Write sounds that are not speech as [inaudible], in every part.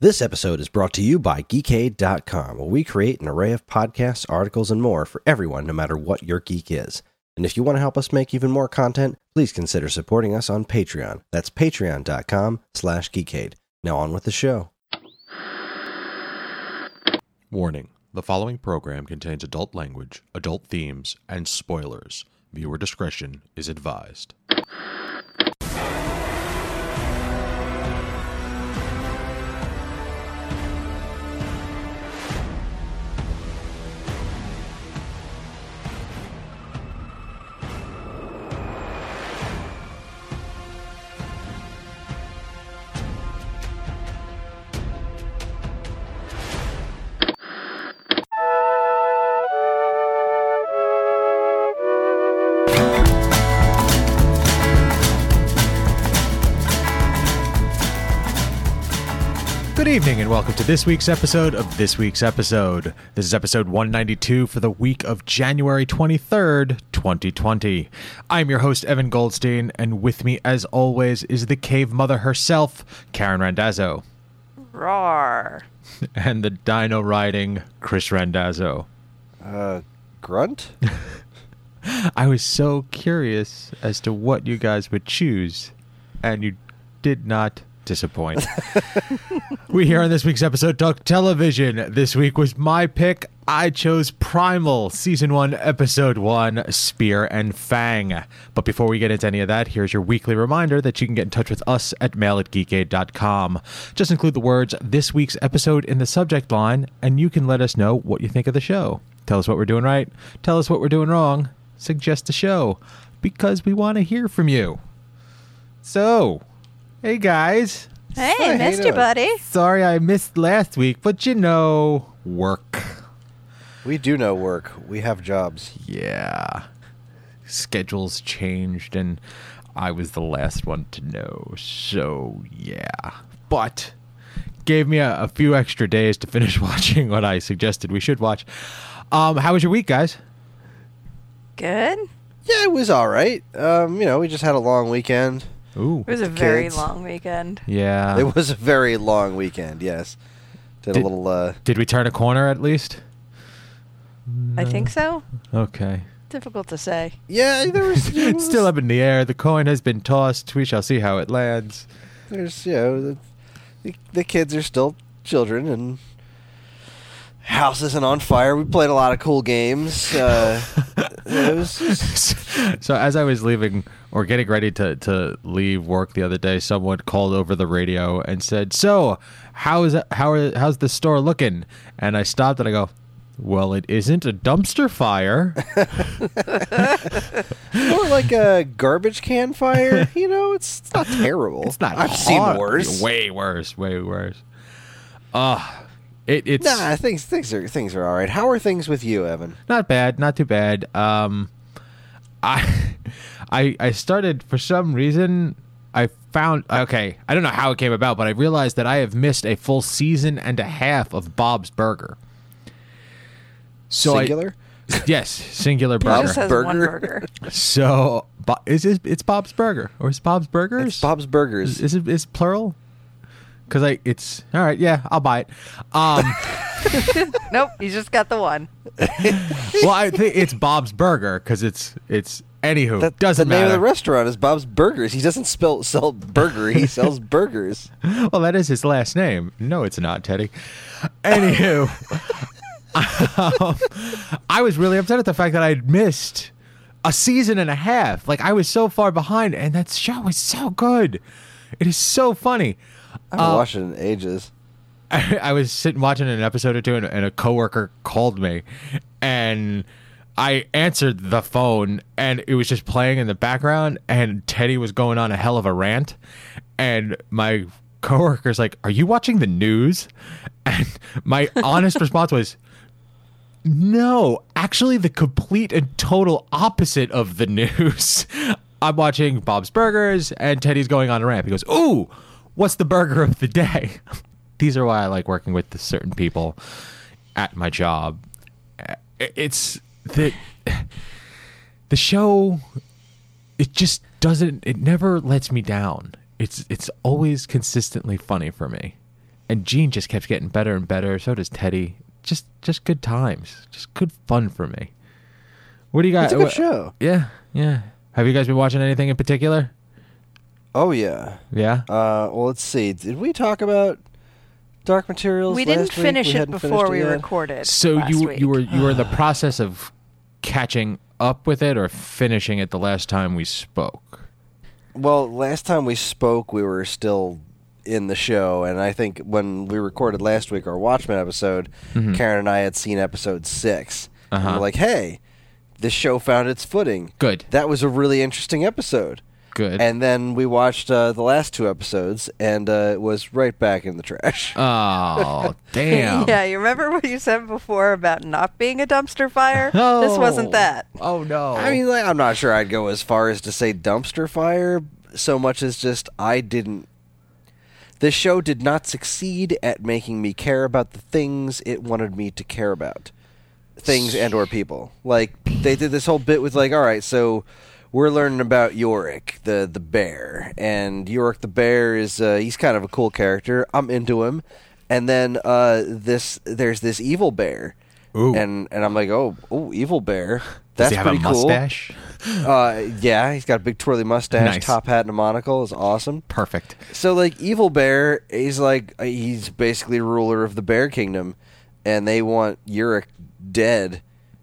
This episode is brought to you by Geekade.com, where we create an array of podcasts, articles, and more for everyone, no matter what your geek is. And if you want to help us make even more content, please consider supporting us on Patreon. That's patreon.com slash geekade. Now on with the show. Warning the following program contains adult language, adult themes, and spoilers. Viewer discretion is advised. Welcome to this week's episode of This Week's Episode. This is episode 192 for the week of January 23rd, 2020. I'm your host, Evan Goldstein, and with me, as always, is the cave mother herself, Karen Randazzo, Roar. [laughs] and the dino riding Chris Randazzo. Uh, Grunt? [laughs] I was so curious as to what you guys would choose, and you did not disappoint. [laughs] we here on this week's episode talk television. This week was my pick. I chose Primal, Season 1, Episode 1, Spear and Fang. But before we get into any of that, here's your weekly reminder that you can get in touch with us at mail at geekade.com. Just include the words this week's episode in the subject line, and you can let us know what you think of the show. Tell us what we're doing right, tell us what we're doing wrong, suggest a show, because we want to hear from you. So, hey guys. Hey, Hi, missed you you, buddy. Sorry I missed last week, but you know, work. We do know work. We have jobs. Yeah. Schedules changed and I was the last one to know. So, yeah. But gave me a, a few extra days to finish [laughs] watching what I suggested we should watch. Um, how was your week, guys? Good. Yeah, it was all right. Um, you know, we just had a long weekend. Ooh. It was a very kids. long weekend. Yeah. it was a very long weekend, yes. Did, Did- a little, uh, Did we turn a corner at least? I think so. Okay. Difficult to say. yeah, there was. [laughs] there It's still up in the air. The coin has been tossed. We shall see how it lands. there's you know the, the, the kids are still children and house isn't on fire we played a lot of cool games uh, [laughs] just, so as I was leaving or getting ready to, to leave work the other day, someone called over the radio and said, "So, how is how are, how's the store looking?" And I stopped and I go, "Well, it isn't a dumpster fire." [laughs] more like a garbage can fire you know it's, it's not terrible it's not. i've seen worse Way worse. Way worse. Uh it, it's nah things things are things are all right how are things with you evan not bad, not too bad. Um, I, [laughs] I, I started for some reason. I found okay. I don't know how it came about, but I realized that I have missed a full season and a half of Bob's Burger. So I- singular [laughs] yes, singular burger. just Burger? burger. [laughs] so Bo- is it, it's Bob's Burger or is Bob's Burgers? it's bob's burgers Is it is plural? Because I it's all right. Yeah, I'll buy it. Um, [laughs] nope, you just got the one. [laughs] well, I think it's Bob's Burger because it's it's anywho that, doesn't the name of the restaurant is bob's burgers he doesn't spell sell burger he sells [laughs] burgers Well, that is his last name. No, it's not, Teddy. Anywho, um, I was really upset at the fact that I'd missed a season and a half. Like I was so far behind, and that show is so good. It is so funny. I haven't Uh, watched it in ages I, [laughs] I was sitting watching an episode or two, and, and a coworker called me, and I answered the phone, and it was just playing in the background, and Teddy was going on a hell of a rant, and my coworker's like, "Are you watching the news?" [laughs] And my honest response was. No, actually, the complete and total opposite of the [laughs] news. I'm watching Bob's Burgers, and Teddy's going on a rant. He goes, "Ooh, what's the burger of the day?" [laughs] These are why I like working with the certain people at my job. It's the the show. It just doesn't. It never lets me down. It's it's always consistently funny for me, and Gene just kept getting better and better. So does Teddy. Just just good times. Just good fun for me. What do you got? It's a good what- show. Yeah, yeah. Have you guys been watching anything in particular? Oh yeah. Yeah. Uh, well, let's see. Did we talk about Dark Materials? We didn't last week? finish it before we it recorded. So last you week. you were you were in the [sighs] process of catching up with it or finishing it the last time we spoke. Well, last time we spoke, we were still in the show, and I think when we recorded last week our Watchmen episode, Karen and I had seen episode 6 Uh-huh. we're like, "Hey, this show found its footing." Good. That was a really interesting episode. Good. And then we watched uh, the last two episodes, and uh, it was right back in the trash. [laughs] oh damn. Yeah, you remember what you said before about not being a dumpster fire? [laughs] No. This wasn't that. Oh no. I mean, like, I'm not sure I'd go as far as to say dumpster fire, so much as just I didn't. The show did not succeed at making me care about the things it wanted me to care about, things and or people. Like they did this whole bit with like, all right, so we're learning about Iorek, the the bear, and Iorek the bear is uh, he's kind of a cool character. I'm into him, and then uh, this there's this evil bear. Ooh. And and I'm like, oh, oh, evil bear. Does That's he have pretty a cool. mustache? Uh, yeah, he's got a big twirly mustache, Nice. top hat, and a monocle. Is awesome. Perfect. So like, evil bear, he's like uh, he's basically ruler of the bear kingdom, and they want Iorek dead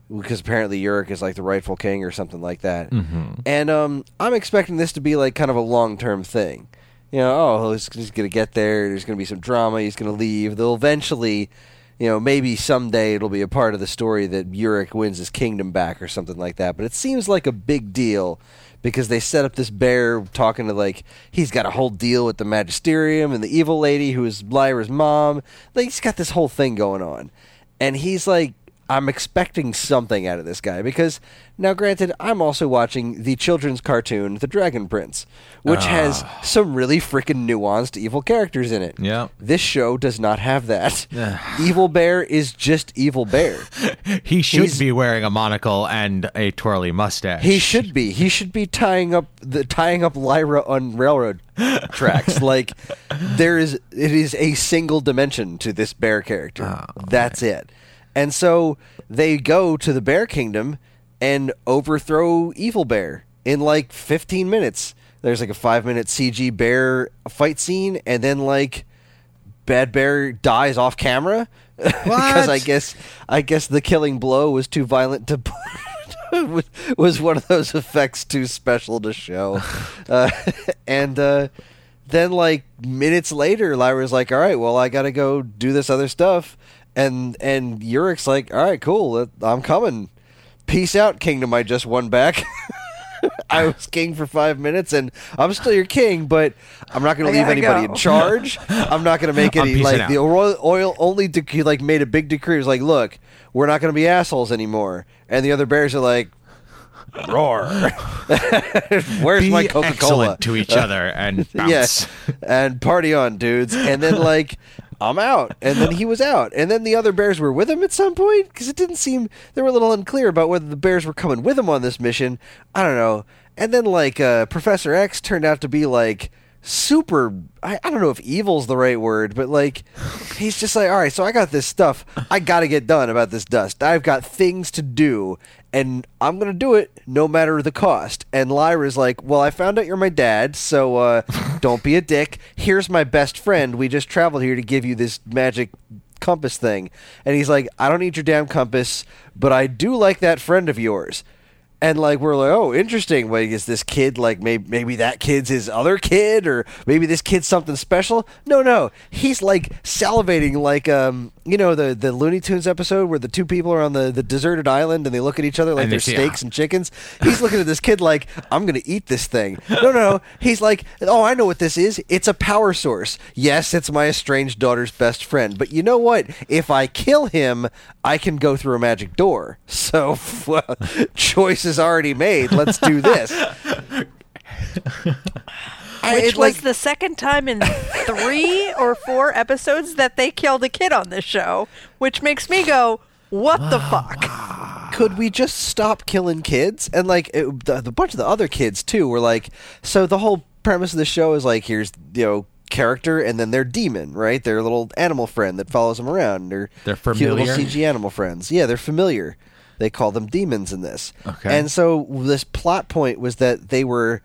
because apparently Iorek is like the rightful king or something like that. Mm-hmm. And um, I'm expecting this to be like kind of a long term thing. You know, oh, he's, he's gonna get there. There's gonna be some drama. He's gonna leave. They'll eventually. You know, maybe someday it'll be a part of the story that Iorek wins his kingdom back or something like that. But it seems like a big deal because they set up this bear talking to like he's got a whole deal with the magisterium and the evil lady who is Lyra's mom. Like he's got this whole thing going on, and he's like, I'm expecting something out of this guy because now, granted, I'm also watching the children's cartoon The Dragon Prince, which ah. has some really freaking nuanced evil characters in it. Yeah. This show does not have that. [sighs] evil Bear is just Evil Bear. [laughs] He should He's- be wearing a monocle and a twirly mustache. He should be. He should be tying up the tying up Lyra on railroad [laughs] tracks. like there is it is a single dimension to this bear character. Oh, That's it. And so they go to the bear kingdom and overthrow evil bear in like 15 minutes. There's like a 5 minute CG bear fight scene and then like bad bear dies off camera? [laughs] Because I guess I guess the killing blow was too violent to [laughs] was- was one of those effects too special to show. [laughs] Uh, and uh, then like minutes later Lyra's like all right well I gotta go do this other stuff and and Iorek's like all right cool I'm coming peace out kingdom I just won back [laughs] I was king for five minutes, and I'm still your king, but I'm not going to leave anybody go. in charge. [laughs] I'm not going to make any like out. the oil, oil only decree like made a big decree. It was like, look, we're not going to be assholes anymore, and the other bears are like, roar. [laughs] Where's be my Coca Cola? to each other and bounce. Yes, and party on, dudes. And then like. I'm out, and then he was out, and then the other bears were with him at some point because it didn't seem they were a little unclear about whether the bears were coming with him on this mission. I don't know. And then like uh, Professor X turned out to be like super. I, I don't know if evil's the right word, but like he's just like, all right, so I got this stuff I got to get done about this dust. I've got things to do, and I'm gonna do it no matter the cost. And Lyra's like, well, I found out you're my dad, so uh, [laughs] don't be a dick. Here's my best friend. We just traveled here to give you this magic compass thing. And he's like, I don't need your damn compass, but I do like that friend of yours. And like we're like, oh, interesting. Like, is this kid like maybe maybe that kid's his other kid, or maybe this kid's something special? No, no, he's like salivating, like um, you know the the Looney Tunes episode where the two people are on the, the deserted island and they look at each other like they're steaks and chickens. He's looking at this kid like, I'm gonna eat this thing. No, no, no. He's like, oh, I know what this is. It's a power source. Yes, it's my estranged daughter's best friend. But you know what? If I kill him, I can go through a magic door. [laughs] So, [laughs] well, choice is already made. Let's do this. [laughs] I- Which it, was like- the second time in three or four episodes that they killed a kid on this show, which makes me go, "What the ah. fuck?" could we just stop killing kids? And like it, the, the bunch of the other kids too were like, so the whole premise of the show is like, here's you know character and then their demon, right? Their little animal friend that follows them around. Their They're cute little familiar? CG animal friends. Yeah, they're familiar. They call them demons in this. Okay. And so this plot point was that they were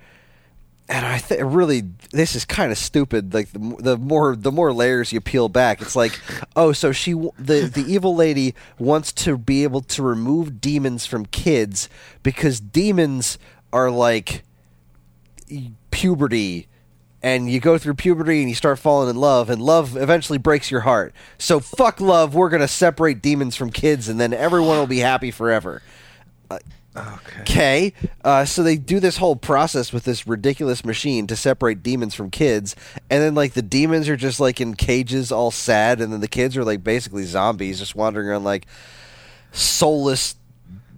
and I think really this is kind of stupid. Like the, the more the more layers you peel back, it's like, [laughs] oh, so she the the evil lady wants to be able to remove demons from kids because demons are like puberty and you go through puberty and you start falling in love and love eventually breaks your heart so fuck love we're going to separate demons from kids and then everyone will be happy forever okay uh, so they do this whole process with this ridiculous machine to separate demons from kids and then like the demons are just like in cages all sad and then the kids are like basically zombies just wandering around like soulless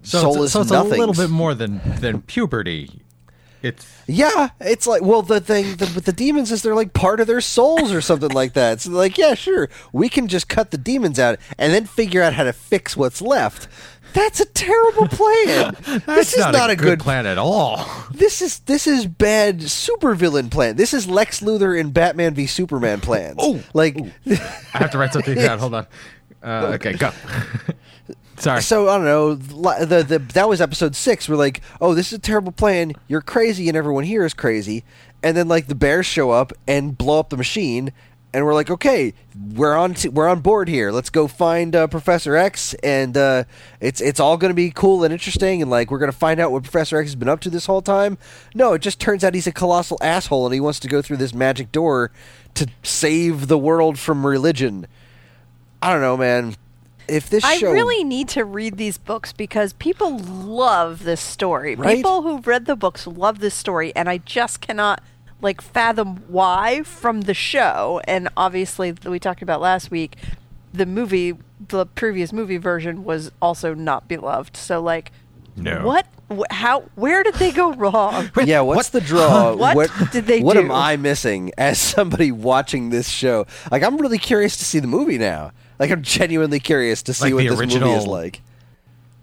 So soulless it's, so it's nothings. a little bit more than than puberty. It's Yeah, it's like well, the thing the, with the demons is they're like part of their souls or something like that. So like, yeah, sure, we can just cut the demons out and then figure out how to fix what's left. That's a terrible plan. [laughs] this is not, a good, plan at all. This is this is bad supervillain plan. This is Lex Luthor in Batman v Superman plans. Oh, like I have to write something [laughs] down. Hold on. Uh, okay, go. [laughs] Sorry. So I don't know. The, the that was episode six. We're like, oh, this is a terrible plan. You're crazy, and everyone here is crazy. And then like the bears show up and blow up the machine, and we're like, okay, we're on t- we're on board here. Let's go find uh, Professor X, and uh, it's it's all going to be cool and interesting, and like we're going to find out what Professor X has been up to this whole time. No, it just turns out he's a colossal asshole, and he wants to go through this magic door to save the world from religion. I don't know, man. If this I show really need to read these books because people love this story. Right? People who've read the books love this story, and I just cannot like fathom why from the show. And obviously, we talked about last week, the movie, the previous movie version was also not beloved. So like, No. what? Wh- how? Where did they go wrong? [laughs] Yeah, what's the draw? What did they What do? am I missing as somebody watching this show? Like, I'm really curious to see the movie now. Like, I'm genuinely curious to see Like what the this movie is original- like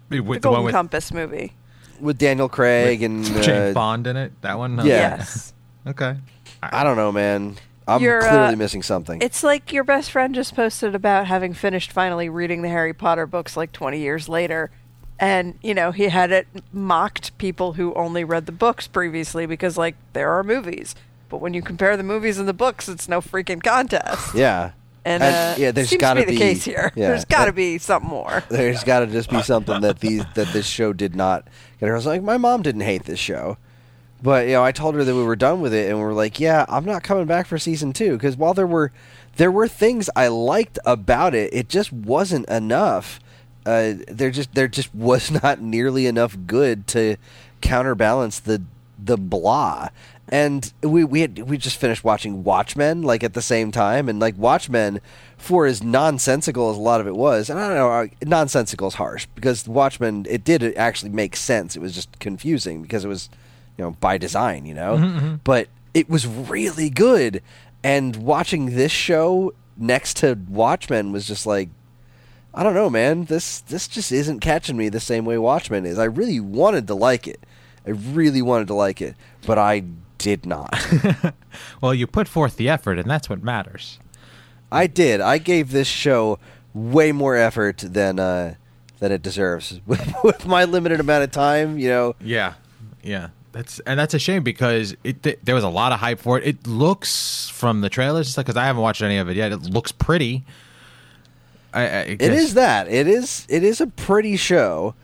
With the the one Golden with Compass movie. with Daniel Craig and [laughs] James uh, Bond in it. That one. Yeah. Yes. Okay. I don't know, man. I'm You're, clearly uh, missing something. It's like your best friend just posted about having finished finally reading the Harry Potter books like 20 years later. And, you know, he had it mocked people who only read the books previously because, like, there are movies. But when you compare the movies and the books, it's no freaking contest. yeah, And, And, uh, yeah, there's gotta to be the case here. yeah, there's got to be something more. [laughs] there's got to just be something that these that this show did not get. Her. I was like, my mom didn't hate this show, but you know, I told her that we were done with it, and we are like, yeah, I'm not coming back for season two because while there were there were things I liked about it, it just wasn't enough. Uh, there just there just was [laughs] not nearly enough good to counterbalance the the blah. And we we had we just finished watching Watchmen like at the same time, and like Watchmen, for as nonsensical as a lot of it was, and I don't know, nonsensical is harsh because Watchmen it did actually make sense. It was just confusing because it was, you know, by design, you know. Mm-hmm, mm-hmm. But it was really good, and watching this show next to Watchmen was just like I don't know, man. This this just isn't catching me the same way Watchmen is. I really wanted to like it. I really wanted to like it, but I did not. [laughs] Well, you put forth the effort, and that's what matters. I did. I gave this show way more effort than uh, than it deserves [laughs] with, with my limited amount of time. You know, Yeah, yeah. That's and that's a shame because it th- there was a lot of hype for it. It looks from the trailers, because I haven't watched any of it yet. It looks pretty. I, I it is that. It is. It is a pretty show.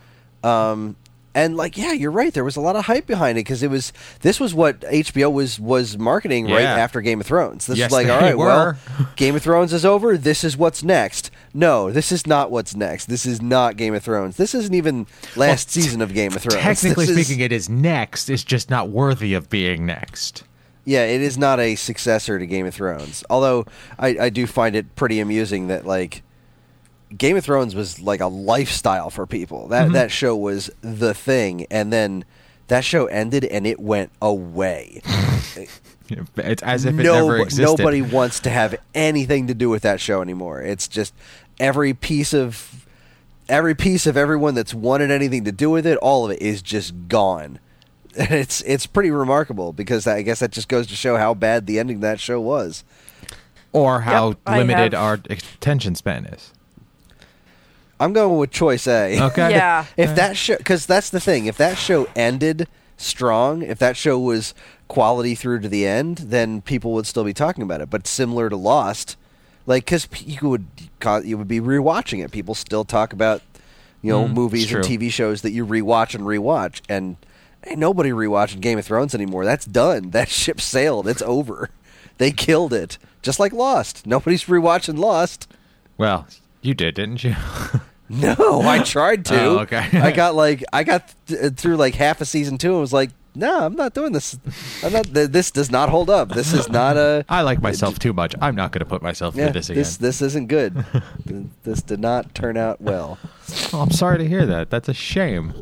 Um, and like, yeah, you're right. There was a lot of hype behind it because it was. This was what HBO was was marketing right after Game of Thrones. This Yes, is like, all right, [laughs] well. [laughs] Game of Thrones is over. This is what's next. No, this is not what's next. This is not Game of Thrones. This isn't even last Well, season of Game of Thrones. Technically This is- speaking, it is next. It's just not worthy of being next. Yeah, it is not a successor to Game of Thrones. Although I, I do find it pretty amusing that like Game of Thrones was like a lifestyle for people. That mm-hmm. that show was the thing, and then that show ended and it went away. [laughs] It's as if it No- never existed. nobody wants to have anything to do with that show anymore. It's just every piece of every piece of everyone that's wanted anything to do with it, all of it is just gone. And [laughs] it's it's pretty remarkable because I guess that just goes to show how bad the ending of that show was. or how Yep, limited our attention span is. I'm going with choice A. Okay. Yeah. if that show, because that's the thing, if that show ended strong, if that show was quality through to the end, then people would still be talking about it. But similar to Lost, like because you would you would be rewatching it. People still talk about you know Mm, movies it's and. TV shows that you rewatch and rewatch, and ain't nobody rewatching Game of Thrones anymore. That's done. [laughs] That ship sailed. It's over. They killed it, just like Lost. Nobody's rewatching Lost. Well, you did, didn't you? [laughs] No, I tried to. Oh, okay. [laughs] I got like I got th- through like half a season two and was like, no, I'm not doing this. I'm not. Th- this does not hold up. This is not a. [laughs] I like myself too much. I'm not going to put myself Yeah, through this again. this this isn't good. This did not turn out well. Oh, I'm sorry to hear that. That's a shame.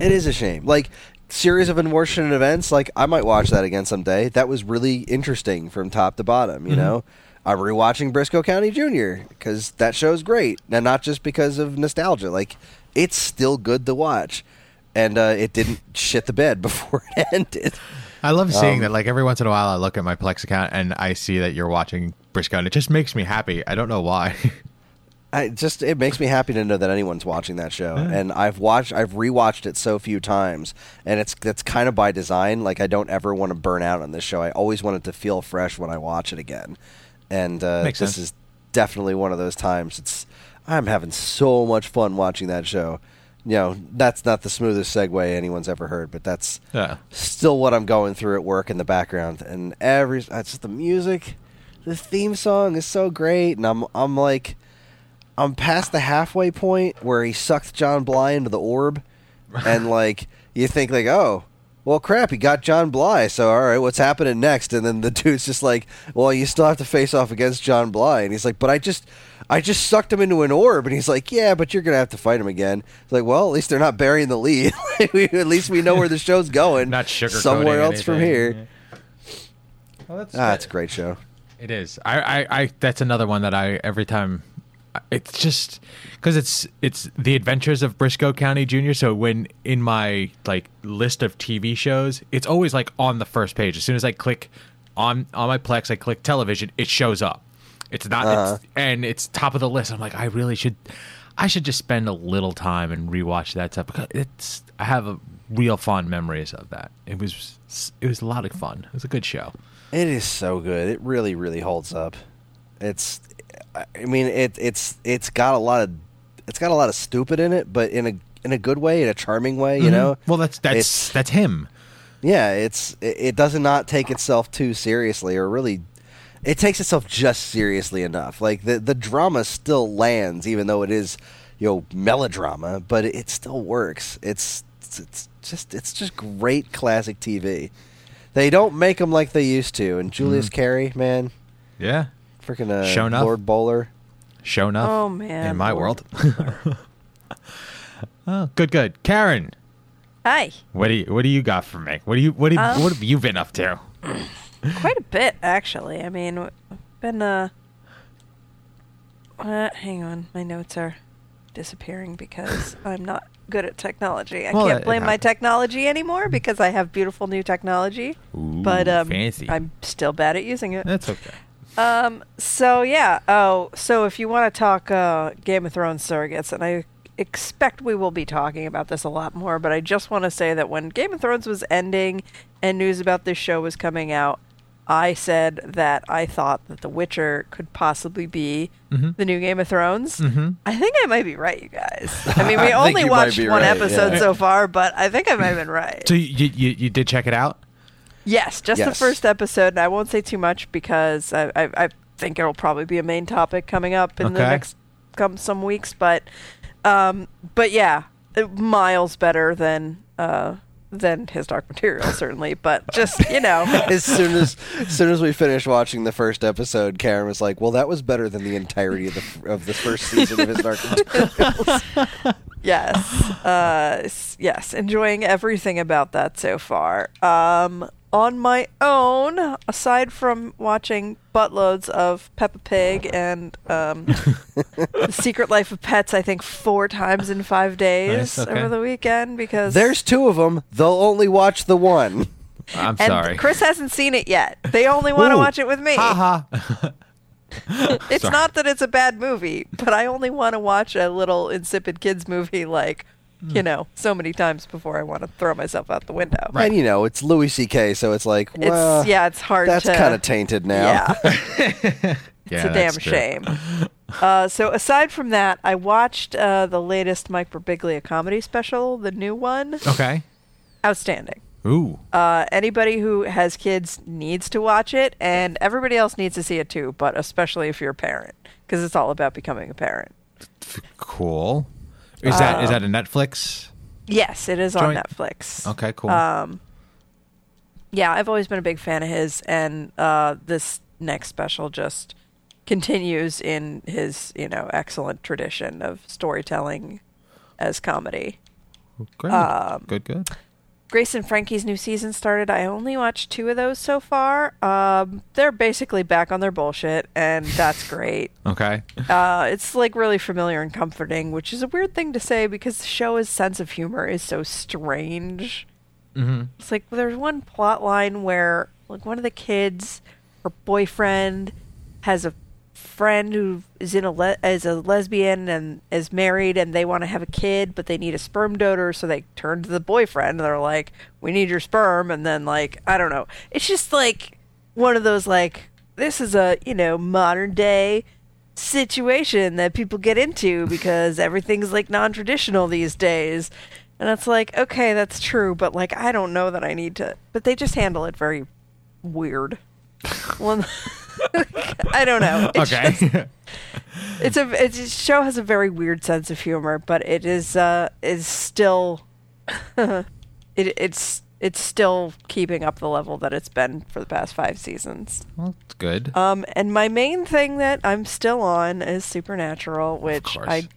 It is a shame. Like series of unfortunate events. Like I might watch that again someday. That was really interesting from top to bottom. You Mhm. know. I'm rewatching Brisco County Jr. because that show's great, and not just because of nostalgia. Like, it's still good to watch, and uh, it didn't shit the bed [laughs] before it ended. I love seeing Um, that. Like every once in a while, I look at my Plex account and I see that you're watching Brisco, and it just makes me happy. I don't know why. [laughs] I just it makes me happy to know that anyone's watching that show, Yeah. and I've watched, I've rewatched it so few times, and it's that's kind of by design. Like I don't ever want to burn out on this show. I always want it to feel fresh when I watch it again, and uh, this sense. is definitely one of those times. It's I'm having so much fun watching that show. You know, that's not the smoothest segue anyone's ever heard, but that's yeah. still what I'm going through at work in the background, and every it's just the music, the theme song is so great, and I'm I'm like, I'm past the halfway point where he sucked John Bly into the orb, and [laughs] like you think like, oh, well, crap, he got John Bly, so all right, what's happening next? And then the [laughs] dude's just like, well, you still have to face off against John Bly, and he's like, but I just. I just sucked him into an orb, and he's like, "Yeah, but you're gonna have to fight him again." It's like, well, at least they're not burying the lead. [laughs] At least we know where the show's going. Not sugarcoating somewhere else from anything. here. Well, that's Ah, it's a great show. It is. I, I, I that's another one that I every time. It's just because it's it's the Adventures of Brisco County Jr. So when in my like list of TV shows, it's always like on the first page. As soon as I click on on my Plex, I click television, it shows up. It's not, Uh-huh. it's, and it's top of the list. I'm like, I really should, I should just spend a little time and rewatch that stuff because it's. I have a real fond memories of that. It was it was a lot of fun. It was a good show. It is so good. It really, really holds up. It's, I mean, it it's it's got a lot of it's got a lot of stupid in it, but in a in a good way, in a charming way. You Mhm. know. Well, that's that's It's- that's him. Yeah, it's it, it does not take itself too seriously, or really, it takes itself just seriously enough. Like the the drama still lands, even though it is, you know, melodrama, but it, still works. It's, it's it's just it's just great classic TV. They don't make them like they used to, and Julius Carry, man, Yeah. Freaking uh, Shown up. Lord Bowler. Show enough. Oh, man. In my Lord. world. [laughs] oh, good, good. Karen, Hi. what do you what do you got for me? What do you what do you, Um, what have you been up to? [clears throat] Quite a bit, actually. I mean, w- been uh, uh, hang on, my notes are disappearing because [laughs] I'm not good at technology. I Well, can't blame my technology anymore because I have beautiful new technology, but um, fancy. I'm still bad at using it. That's okay. Um. So yeah. Oh. So if you want to talk uh, Game of Thrones surrogates, and I expect we will be talking about this a lot more, but I just want to say that when Game of Thrones was ending and news about this show was coming out, I said that I thought that The Witcher could possibly be Mhm. the new Game of Thrones. Mhm. I think I might be right, you guys. [laughs] I mean, we think only watched one right, episode yeah. so far, but I think I might have been right. So you, you you did check it out? Yes, just the first episode. And I won't say too much because I, I, I think it'll probably be a main topic coming up in the next come some weeks. But um, but yeah, uh, miles better than uh, than his Dark Material [laughs] certainly. But just you know, [laughs] as soon as, as soon as we finished watching the first episode, Karen was like, "Well, that was better than the entirety of the of the first season of his Dark [laughs] Materials." yes, uh, yes, enjoying everything about that so far. Um, on my own, aside from watching buttloads of Peppa Pig and um, [laughs] The Secret Life of Pets, I think four times in five days Nice, okay. over the weekend because There's two of them. They'll only watch the one. I'm and sorry. Chris hasn't seen it yet. They only want to Ooh. watch it with me. Ha ha. it's Sorry. not that it's a bad movie, but I only want to watch a little insipid kids movie like, you know, so many times before I want to throw myself out the window. Right. And you know, it's Louis C.K., so it's like, It's well, yeah, it's hard that's kind of tainted now. Yeah. Yeah, [laughs] it's a damn true. shame. Uh, so aside from that, I watched uh, the latest Mike Birbiglia comedy special, the new one. Okay. Outstanding. Ooh. Uh, anybody who has kids needs to watch it, and everybody else needs to see it too, but especially if you're a parent, because it's all about becoming a parent. Cool. Is that is Uh, that a Netflix? Yes, it is on Netflix. Okay, cool. Um, yeah, I've always been a big fan of his, and uh, this next special just continues in his, you know, excellent tradition of storytelling as comedy. Great. um, good, good. Grace and Frankie's new season started. I only watched two of those so far. Um, they're basically back on their bullshit, and that's [laughs] great. Okay. Uh, it's like really familiar and comforting, which is a weird thing to say because the show's sense of humor is so strange. Mm-hmm. It's like there's one plot line where like one of the kids, her boyfriend, has a friend who is in a le- is a lesbian and is married, and they want to have a kid, but they need a sperm donor, so they turn to the boyfriend. And they're like, "We need your sperm," and then like I don't know. It's just like one of those like this is a you know modern day situation that people get into because everything's like non-traditional these days and it's like okay that's true but like i don't know that i need to but they just handle it very weird [laughs] well i don't know It's just- Okay. [laughs] it's a it's show has a very weird sense of humor but it is uh is still [laughs] it it's it's still keeping up the level that it's been for the past five seasons well, it's good. um, and my main thing that I'm still on is Supernatural, which. I,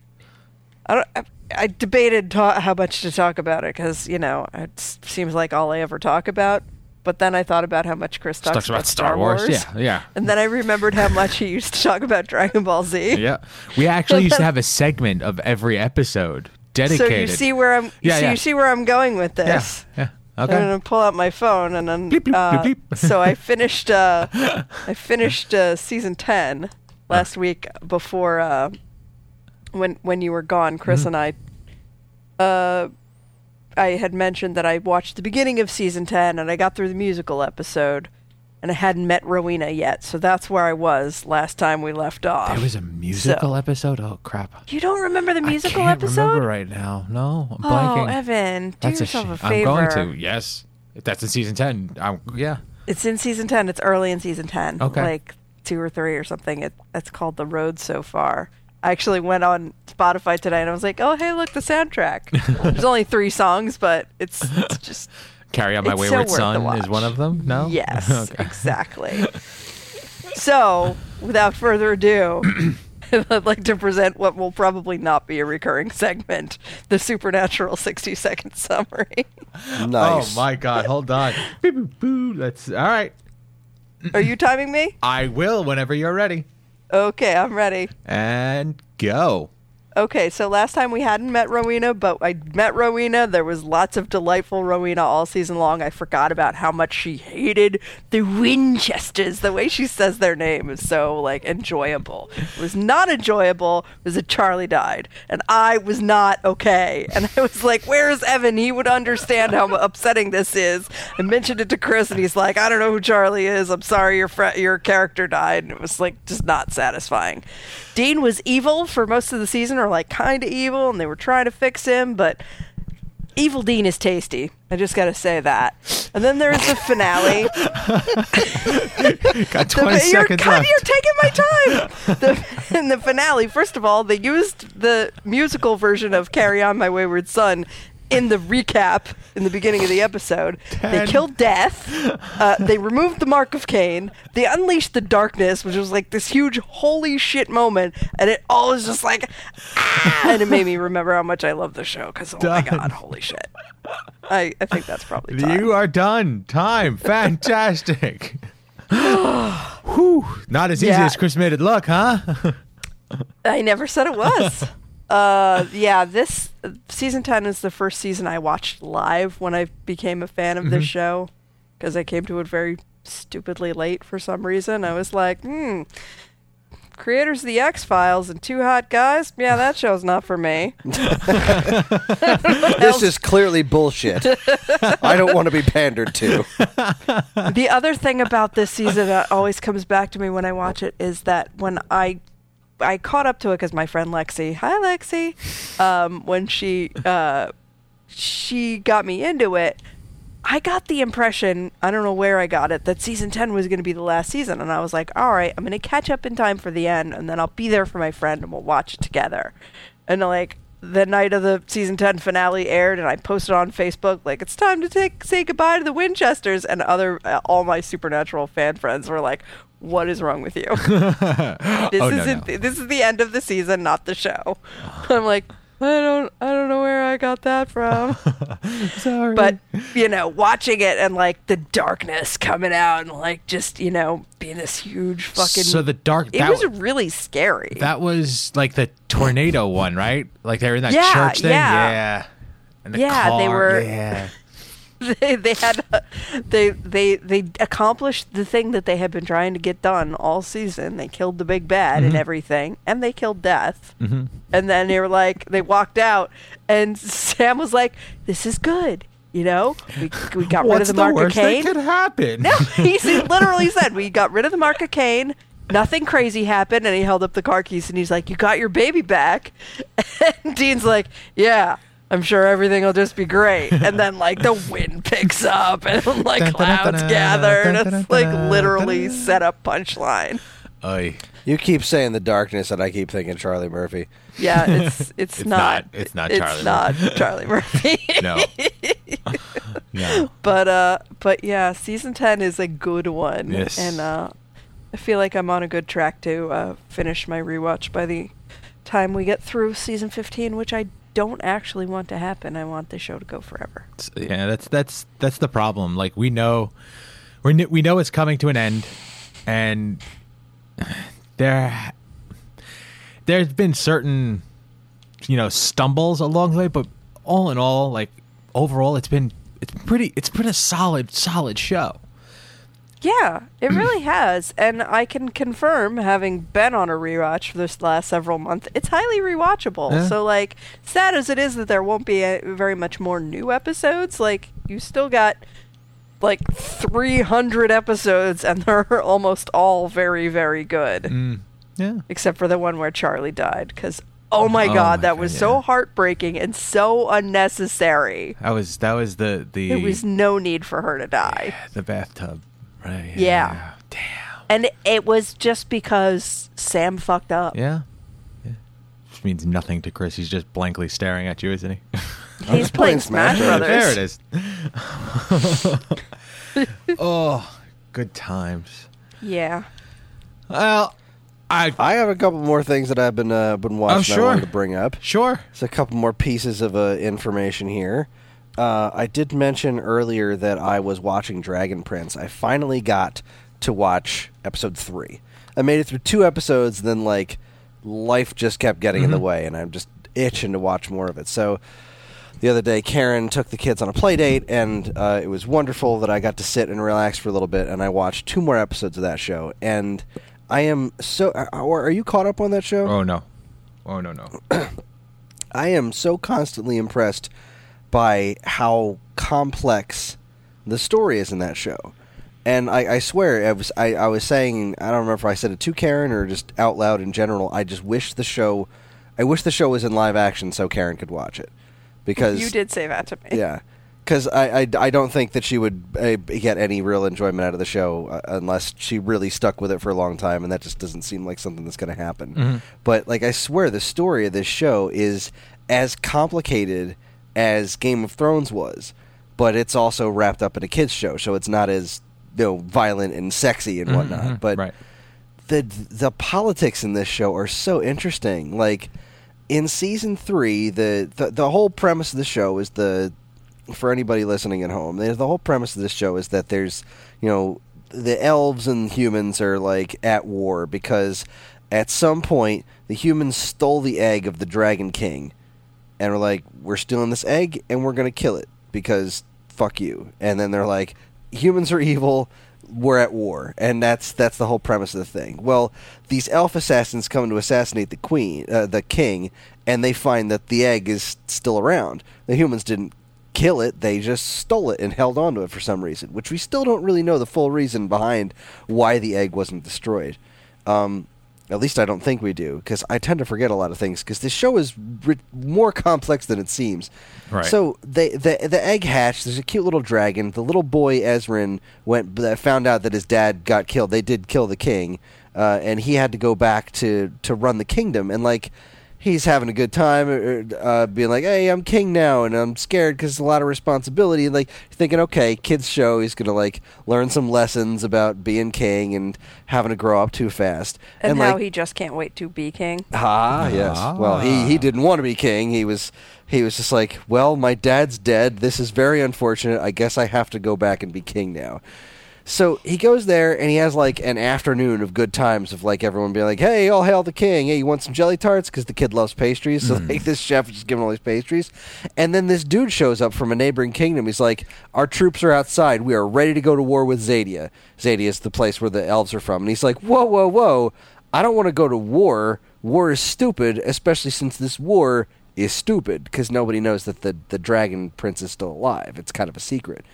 I don't, I, I debated ta- how much to talk about it because you know it seems like all I ever talk about. But then I thought about how much Chris talks, Talks about Star Wars. Yeah, yeah. And then I remembered how much he used to talk about Dragon Ball Z. Yeah. We actually used to have a [laughs] segment of every episode dedicated. So you see where I'm. Yeah, so yeah. you see where I'm going with yeah. this. Yeah. I'm gonna pull out my phone and then. Bleep, bleep, uh, bleep, so I finished. Uh, I [laughs] finished uh, season ten last week before uh, when when you were gone, Chris Mm-hmm. and I. I had mentioned that I watched the beginning of season ten and I got through the musical episode, and I hadn't met Rowena yet, so that's where I was last time we left off. There was a musical episode. Oh crap! you don't remember the musical I can't episode? remember right now. No, I'm Oh, blanking. Evan, do That's yourself a, sh- I'm going to. Yes. If that's in season ten, I'm, yeah. It's in season 10. It's early in season 10. Okay. Like two or three or something. It, it's called The Road So Far. I actually went on Spotify today and I was like, oh, hey, look, the soundtrack. [laughs] There's only three songs, but it's, it's [laughs] just. Carry on my It's so wayward son is one of them. No. Yes, [laughs] Okay. exactly. So, without further ado, [clears throat] I'd like to present what will probably not be a recurring segment the Supernatural 60 second summary. Nice. Oh my God! Hold on. Beep, boop, boo. Let's. All right. Are you timing me? I will whenever you're ready. Okay, I'm ready. And go. Okay, so last time we hadn't met Rowena, but I met Rowena. There was lots of delightful Rowena all season long. I forgot about how much she hated the Winchesters. The way she says their name is so like enjoyable. It was not enjoyable was that Charlie died, and I was not okay. And I was like, "Where's Evan? He would understand how upsetting this is." I mentioned it to Chris, and he's like, "I don't know who Charlie is. I'm sorry your fr- your character died." And it was like just not satisfying. Dean was evil for most of the season, or like kind of evil, and they were trying to fix him, but Evil Dean is tasty. I just got to say that. And then there's the finale. [laughs] [laughs] Got The- 20 you're, seconds God, left. you're taking my time. [laughs] The, in the finale, first of all, they used the musical version of "Carry On, My Wayward Son." In the recap in the beginning of the episode, they killed Death. Uh, they removed the Mark of Cain. They unleashed the darkness, which was like this huge holy shit moment, and it all was just like, ah! and it made me remember how much I love the show because oh my god, holy shit! I, I think that's probably time. You are done. Time. Fantastic. [sighs] Whew. Not as easy Yeah. as Chris made it look, huh? [laughs] I never said it was. Uh, yeah, this uh, season 10 is the first season I watched live when I became a fan of this show because I came to it very stupidly late for some reason. I was like, hmm, creators of the X Files and Two Hot Guys. Yeah, that show's not for me. [laughs] [laughs] This is clearly bullshit. I don't want to be pandered to. the other thing about this season that always comes back to me when I watch it is that when I I caught up to it because my friend Lexi, hi Lexi, um, when she uh, she got me into it. I got the impression, I don't know where I got it, that season 10 was going to be the last season. And I was like, all right, I'm going to catch up in time for the end, and then I'll be there for my friend and we'll watch it together. And like, the night of the season 10 finale aired, and I posted on Facebook, like, it's time to take say goodbye to the Winchesters. And other, uh, all my Supernatural fan friends were like, what is wrong with you? [laughs] [laughs] this Oh, isn't, no. this is the end of the season, not the show. [sighs] I'm like, I don't, I don't know where I got that from. [laughs] Sorry. but you know watching it and like the darkness coming out and like just you know being this huge fucking so the dark it was really scary that was like the tornado one, right? Like they were in that Yeah, church thing. yeah. Yeah. And the Yeah, they car, were- Yeah. [laughs] they, they had they they they accomplished the thing that they had been trying to get done all season they killed the big bad and everything and they killed death Mm-hmm. and then they were like they walked out and [laughs] sam was like this is good you know we, we got rid of the the mark of worst that could happen? No, [laughs] he literally said we got rid of the mark of Cain. Nothing crazy happened, and he held up the car keys and he's like, "You got your baby back." And Dean's like, "Yeah, I'm sure everything will just be great." And then like the wind picks up and like clouds gather, and it's like literally set up punchline. Oy. You keep saying the darkness, and I keep thinking Charlie Murphy. Yeah, [laughs] it's it's, It's not, not- it's not it's Charlie not [laughs] Charlie Murphy. No. [laughs] no. but uh but yeah season 10 is a good one Yes. and uh i feel like i'm on a good track to uh finish my rewatch by the time we get through season 15 which i don't actually want to happen i want the show to go forever yeah, that's that's that's the problem. Like we know, we we know it's coming to an end, and there there's been certain you know stumbles along the way, but all in all, like overall, it's been it's pretty it's been a solid solid show. Yeah it really [clears throat] has. And i can confirm having been on a rewatch for this last several months it's highly rewatchable. Yeah. so like sad as it is that there won't be uh very much more new episodes like you still got like 300 episodes and [laughs] they're almost all very very good. Mm, yeah, except for the one where charlie died because oh my Oh god my that God, was yeah. so heartbreaking and so unnecessary. That was that was the the there was no need for her to die. The bathtub, right? Yeah. Damn. and it was just because sam fucked up Yeah. yeah. Which means nothing to Chris. He's just blankly staring at you, isn't he? [laughs] he's playing smash brothers There it is. [laughs] oh, good times. yeah Well, I I have a couple more things that I've been uh, been watching. sure. I wanted to bring up. sure. There's a couple more pieces of uh, information here. Uh, I did mention earlier that I was watching Dragon Prince. I finally got to watch episode three. I made it through two episodes, then like life just kept getting in the way, and I'm just itching to watch more of it. So the other day, Karen took the kids on a play date, and uh, it was wonderful that I got to sit and relax for a little bit. And I watched two more episodes of that show, and I am so. Are, are you caught up on that show? Oh no. Oh no no. [coughs] I am so constantly impressed by how complex the story is in that show. And I, I swear, I was I, I was saying I don't remember if I said it to Karen or just out loud in general. I just wish the show, I wish the show was in live action so Karen could watch it, because you did say that to me yeah, because I, I, I don't think that she would uh, get any real enjoyment out of the show uh, unless she really stuck with it for a long time, and that just doesn't seem like something that's going to happen. But like I swear, the story of this show is as complicated as Game of Thrones was, but it's also wrapped up in a kids show, so it's not as you know violent and sexy and whatnot. Mhm, But right. the the politics in this show are so interesting. Like in season three, the the, the whole premise of the show is the for anybody listening at home. The whole premise of this show is that there's you know the elves and humans are like at war because at some point the humans stole the egg of the Dragon King, and we're like, we're stealing this egg and we're gonna kill it because fuck you. And then they're like, humans are evil. we're at war, and that's that's the whole premise of the thing. Well, these elf assassins come to assassinate the queen, uh, the king, and they find that the egg is still around. The humans didn't kill it; they just stole it and held onto it for some reason, which we still don't really know the full reason behind why the egg wasn't destroyed. Um, at least I don't think we do, because I tend to forget a lot of things. Because this show is ri- more complex than it seems. Right. So they, the the egg hatched. There's a cute little dragon. The little boy Ezran went that found out that his dad got killed. They did kill the king, uh, and he had to go back to to run the kingdom. And like he's having a good time, uh, uh, being like, "Hey, I'm king now, and I'm scared because it's a lot of responsibility." And like thinking, "Okay, kids show. He's gonna like learn some lessons about being king and having to grow up too fast." And, how like, he just can't wait to be king. Ah, yes. Well, he he didn't want to be king. He was he was just like, well, my dad's dead. This is very unfortunate. I guess I have to go back and be king now. So he goes there and he has like an afternoon of good times of like everyone being like, "Hey, all hail the king! Hey, you want some jelly tarts?" Because the kid loves pastries. So hmm. like this chef is just giving all these pastries, and then this dude shows up from a neighboring kingdom. He's like, "Our troops are outside. We are ready to go to war with Xadia. Xadia is the place where the elves are from." And he's like, "Whoa, whoa, whoa! I don't want to go to war. War is stupid, especially since this war is stupid because nobody knows that the the dragon prince is still alive. It's kind of a secret."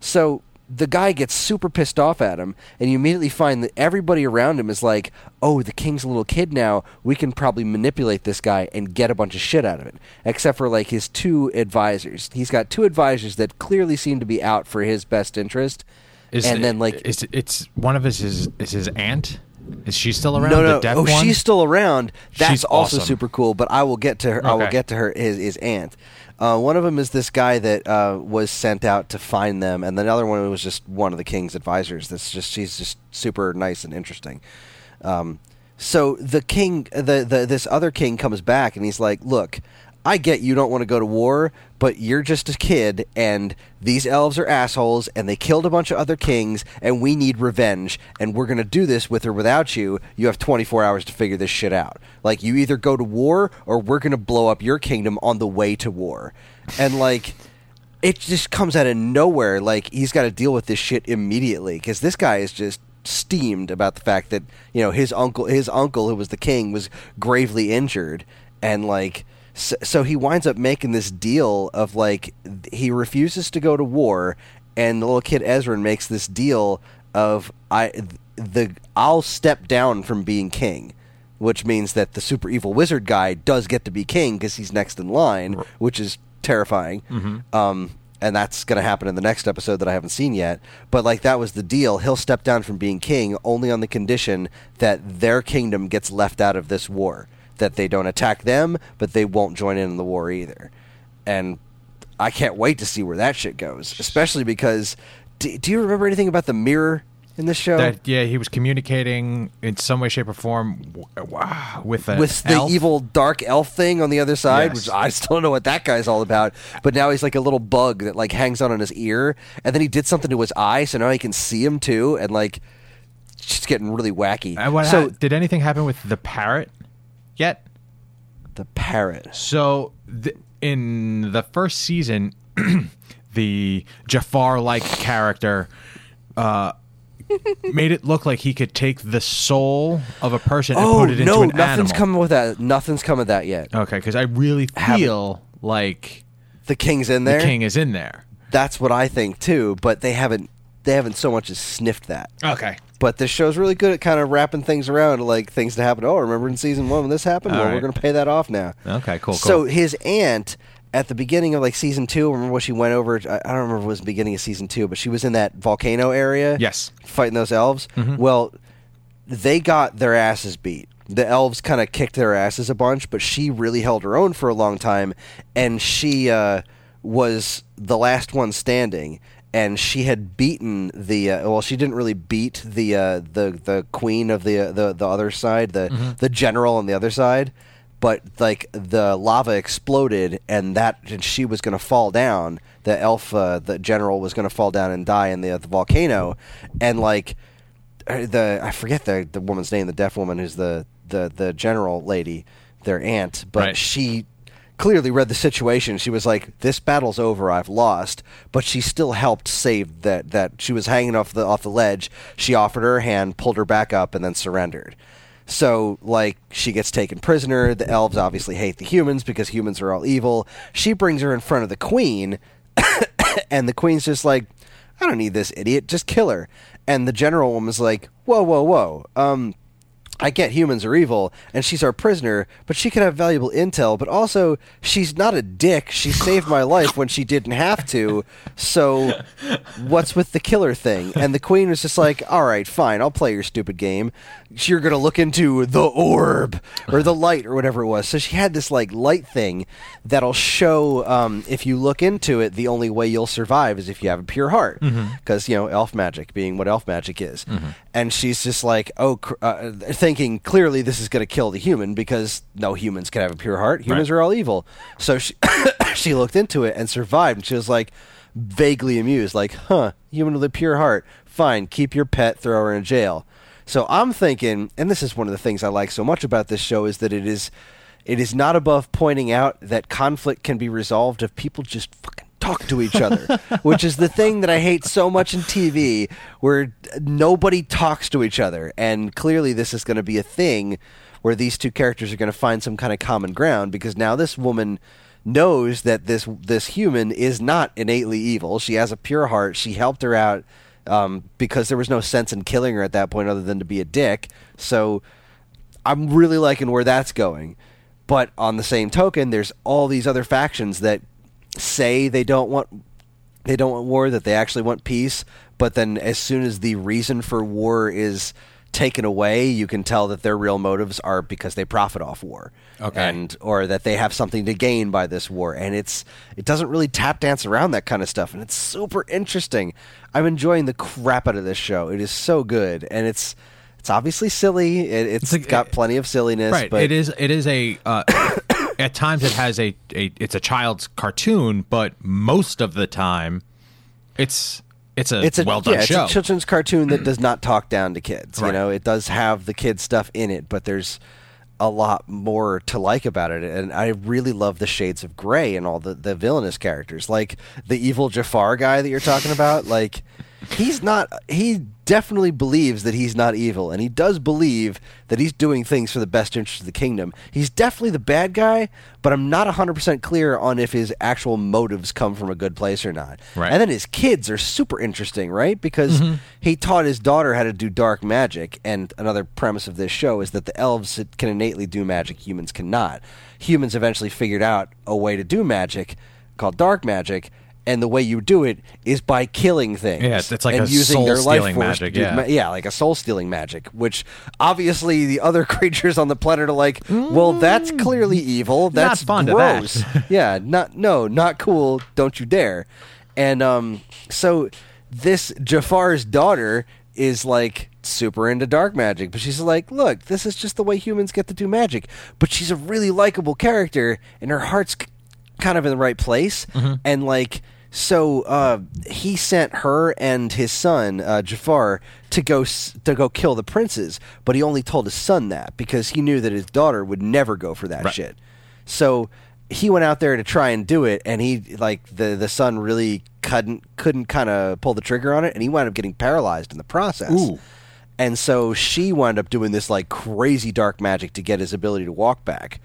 So the guy gets super pissed off at him, and you immediately find that everybody around him is like, "Oh, the king's a little kid now. We can probably manipulate this guy and get a bunch of shit out of it." Except for like his two advisors. He's got two advisors that clearly seem to be out for his best interest. Is and it- then like is it's one of his is, is his aunt? Is she still around? no, no. Oh, one? she's still around. That's She's also awesome. super cool. But I will get to her. I will get to her. His, his aunt. Uh, one of them is this guy that uh, was sent out to find them, and the other one was just one of the king's advisors. That's just she's just super nice and interesting. Um, so the king, the, the this other king comes back, and he's like, "Look, I get you don't want to go to war, but you're just a kid, and these elves are assholes, and they killed a bunch of other kings, and we need revenge, and we're gonna do this with or without you. You have 24 hours to figure this shit out. Like, you either go to war, or we're gonna blow up your kingdom on the way to war." And like. It just comes out of nowhere. Like he's got to deal with this shit immediately because this guy is just steamed about the fact that you know his uncle, his uncle who was the king, was gravely injured, and like so, so he winds up making this deal of like he refuses to go to war, and the little kid Ezran makes this deal of I the I'll step down from being king. Which means that the super evil wizard guy does get to be king because he's next in line, which is terrifying. Um, and that's going to happen in the next episode that I haven't seen yet. But like that was the deal. He'll step down from being king only on the condition that their kingdom gets left out of this war. That they don't attack them, but they won't join in the war either. And I can't wait to see where that shit goes. Especially because, do, do you remember anything about the mirror in this show? That yeah, he was communicating in some way, shape, or form with with the elf. evil dark elf thing on the other side, Yes. which I still don't know what that guy's all about. But now he's like a little bug that like hangs out on his ear, and then he did something to his eye, so now he can see him too, and like it's just getting really wacky. So hap- did anything happen with the parrot yet? the parrot, So th- in the first season, [clears throat] the Jafar-like character uh, made it look like he could take the soul of a person and oh put it into no, an nothing's animal. coming with that. Nothing's coming with that yet. okay, because I really feel like The king's in there. the king is in there. That's what I think too, but they haven't. They haven't so much as sniffed that. Okay. But this show's really good at kind of wrapping things around, like things to happen. Oh, remember in season one when this happened? All well, we're going to pay that off now. Okay, cool, So cool. his aunt at the beginning of like season two, remember when she went over? I don't remember if it was the beginning of season two, but she was in that volcano area. Yes. fighting those elves. Well, they got their asses beat. The elves kind of kicked their asses a bunch, but she really held her own for a long time, and she uh, was the last one standing. And she had beaten the uh, well. She didn't really beat the uh, the the queen of the uh, the the other side, the the general on the other side, but like the lava exploded, and that and she was going to fall down. The elf, uh, the general, was going to fall down and die in the, the volcano, and like uh, the I forget the the woman's name, the deaf woman who's the the the general lady, their aunt, but Right. she clearly read the situation. She was like, "This battle's over. I've lost." But she still helped save that. That she was hanging off the off the ledge. She offered her hand, pulled her back up, and then surrendered. So, like, she gets taken prisoner. The elves obviously hate the humans because humans are all evil. She brings her in front of the queen, [coughs] and the queen's just like, I don't need this idiot, just kill her. And the general woman's like, Whoa, whoa, whoa. Um, I get humans are evil, and she's our prisoner, but she can have valuable intel. But also, she's not a dick. She saved my life when she didn't have to. So, what's with the killer thing? And the queen was just like, "All right, fine, I'll play your stupid game. You're gonna look into the orb or the light or whatever it was." So she had this like light thing that'll show um, if you look into it. The only way you'll survive is if you have a pure heart, because you know elf magic being what elf magic is. And she's just like, "Oh." Cr- uh, thinking clearly this is going to kill the human because no humans can have a pure heart. Humans Right. are all evil. So she [coughs] she looked into it and survived. And she was like vaguely amused, like, "Huh, human with a pure heart. Fine, keep your pet, throw her in jail." So I'm thinking, and this is one of the things I like so much about this show is that it is it is not above pointing out that conflict can be resolved if people just fucking talk to each other, [laughs] which is the thing that I hate so much in TV, where nobody talks to each other. And clearly, this is going to be a thing where these two characters are going to find some kind of common ground because now this woman knows that this this human is not innately evil. She has a pure heart. She helped her out um, because there was no sense in killing her at that point other than to be a dick. So I'm really liking where that's going. But on the same token, there's all these other factions that say they don't want they don't want war, that they actually want peace. But then, as soon as the reason for war is taken away, you can tell that their real motives are because they profit off war, Okay. and or that they have something to gain by this war. And it's it doesn't really tap dance around that kind of stuff, and it's super interesting. I'm enjoying the crap out of this show. It is so good, and it's it's obviously silly. It, a- got plenty of silliness, right but it is it is a uh, [coughs] at times it has a, a it's a child's cartoon but most of the time it's it's a, it's a well done yeah, show It's a children's cartoon that [clears throat] does not talk down to kids. You know, it does have the kid stuff in it, but there's a lot more to like about it. And I really love the shades of gray and all the, the villainous characters, like the evil Jafar guy that you're talking about. Like he's not. He definitely believes that he's not evil, and he does believe that he's doing things for the best interest of the kingdom. He's definitely the bad guy, but I'm not 100% clear on if his actual motives come from a good place or not. Right. And then his kids are super interesting, right? Because mm-hmm. he taught his daughter how to do dark magic. And another premise of this show is that the elves can innately do magic, humans cannot. Humans eventually figured out a way to do magic called dark magic. And the way you do it is by killing things. Yeah, it's like and a using their life soul-stealing force magic, yeah. ma- yeah, like a soul stealing magic, which obviously the other [laughs] creatures on the planet are like, well, that's clearly evil. That's Mm. fond of that." yeah, not no, not cool. Don't you dare. And um, so this Jafar's daughter is like super into dark magic, but she's like, look, this is just the way humans get to do magic. But she's a really likable character, and her heart's kind of in the right place, and like. So uh, he sent her and his son uh, Jafar to go s- to go kill the princes, but he only told his son that because he knew that his daughter would never go for that Right. shit. So he went out there to try and do it, and he like the the son really couldn't couldn't kind of pull the trigger on it, and he wound up getting paralyzed in the process. Ooh. And so she wound up doing this like crazy dark magic to get his ability to walk back.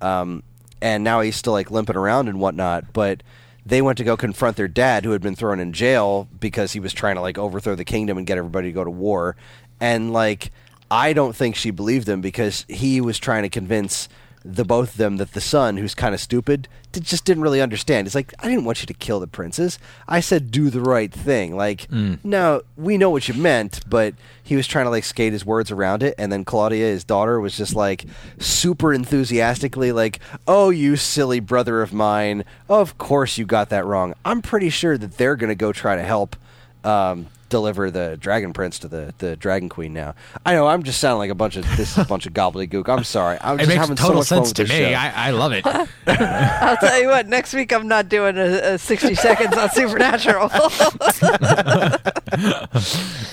Um, and now he's still like limping around and whatnot, but they went to go confront their dad who had been thrown in jail because he was trying to like overthrow the kingdom and get everybody to go to war. And like I don't think she believed him because he was trying to convince the both of them that the son, who's kind of stupid, d- just didn't really understand. He's like, I didn't want you to kill the princes. I said do the right thing. Like, hmm. no, we know what you meant, but he was trying to like skate his words around it. And then Claudia, his daughter, was just like super enthusiastically like, "Oh, you silly brother of mine! Of course you got that wrong. I'm pretty sure that they're gonna go try to help." Um, deliver the dragon prince to the, the dragon queen now i know i'm just sounding like a bunch of this is a bunch of gobbledygook i'm sorry i'm it just makes having so total much fun sense with to this me show. I, I love it [laughs] I'll tell you what. Next week I'm not doing a, a 60 seconds on Supernatural. [laughs]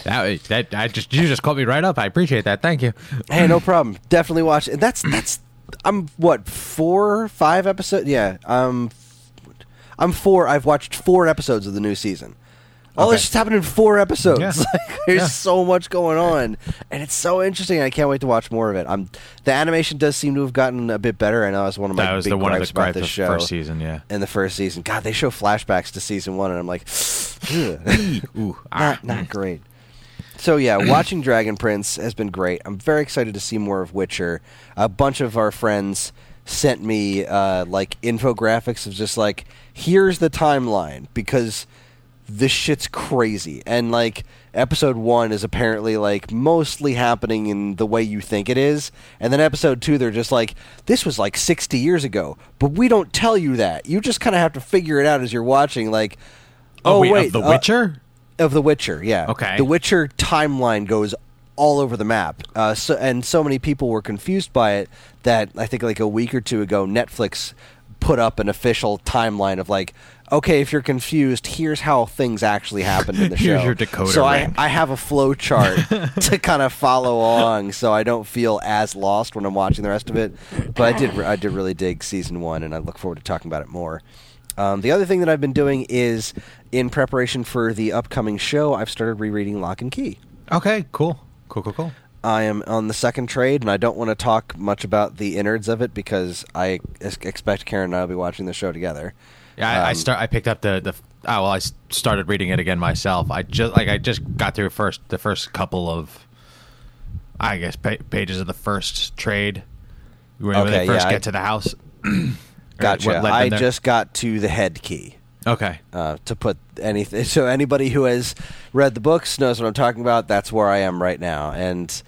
that, that I just you just caught me right up I appreciate that thank you Hey, no problem. Definitely watch. And that's that's I'm what four, five episodes? Yeah, um, I'm four. I've watched four episodes of the new season. All Okay. this just happened in four episodes. Yeah. [laughs] Like, there's Yeah. so much going on, and it's so interesting. I can't wait to watch more of it. I'm the animation does seem to have gotten a bit better. I know it's one of my that was big the one of the about this show first season. Yeah. in the first season. God, they show flashbacks to season one, and I'm like. [sighs] Ooh. [laughs] ah. not not great. So yeah, watching Dragon Prince has been great. I'm very excited to see more of Witcher. A bunch of our friends sent me uh, like infographics of just like here's the timeline because this shit's crazy and like episode one is apparently like mostly happening in the way you think it is and then episode two they're just like this was like 60 years ago but we don't tell you that you just kind of have to figure it out as you're watching like Oh, wait, wait of The uh, Witcher. of The Witcher, yeah. Okay. The Witcher timeline goes all over the map, uh, so, and so many people were confused by it that I think like a week or two ago, Netflix put up an official timeline of like, okay, if you're confused, here's how things actually happened in the [laughs] show. Here's your decoder So I. I have a flow chart [laughs] to kind of follow along, so I don't feel as lost when I'm watching the rest of it. But I did I did really dig season one, and I look forward to talking about it more. Um, the other thing that I've been doing is, in preparation for the upcoming show, I've started rereading Locke and Key. Okay. Cool. Cool. Cool. Cool. I am on the second trade, and I don't want to talk much about the innards of it because I ex- expect Karen and I will be watching the show together. Yeah, I, I Um, start. I picked up the the. Oh well, I started reading it again myself. I just like I just got through first the first couple of, I guess pa- pages of the first trade. When Okay, they first yeah, I- get to the house. [clears throat] Gotcha. what led them I just got to the head key. Okay. uh, to put anything. [laughs] So anybody who has read the books knows what I'm talking about. That's where I am right now, and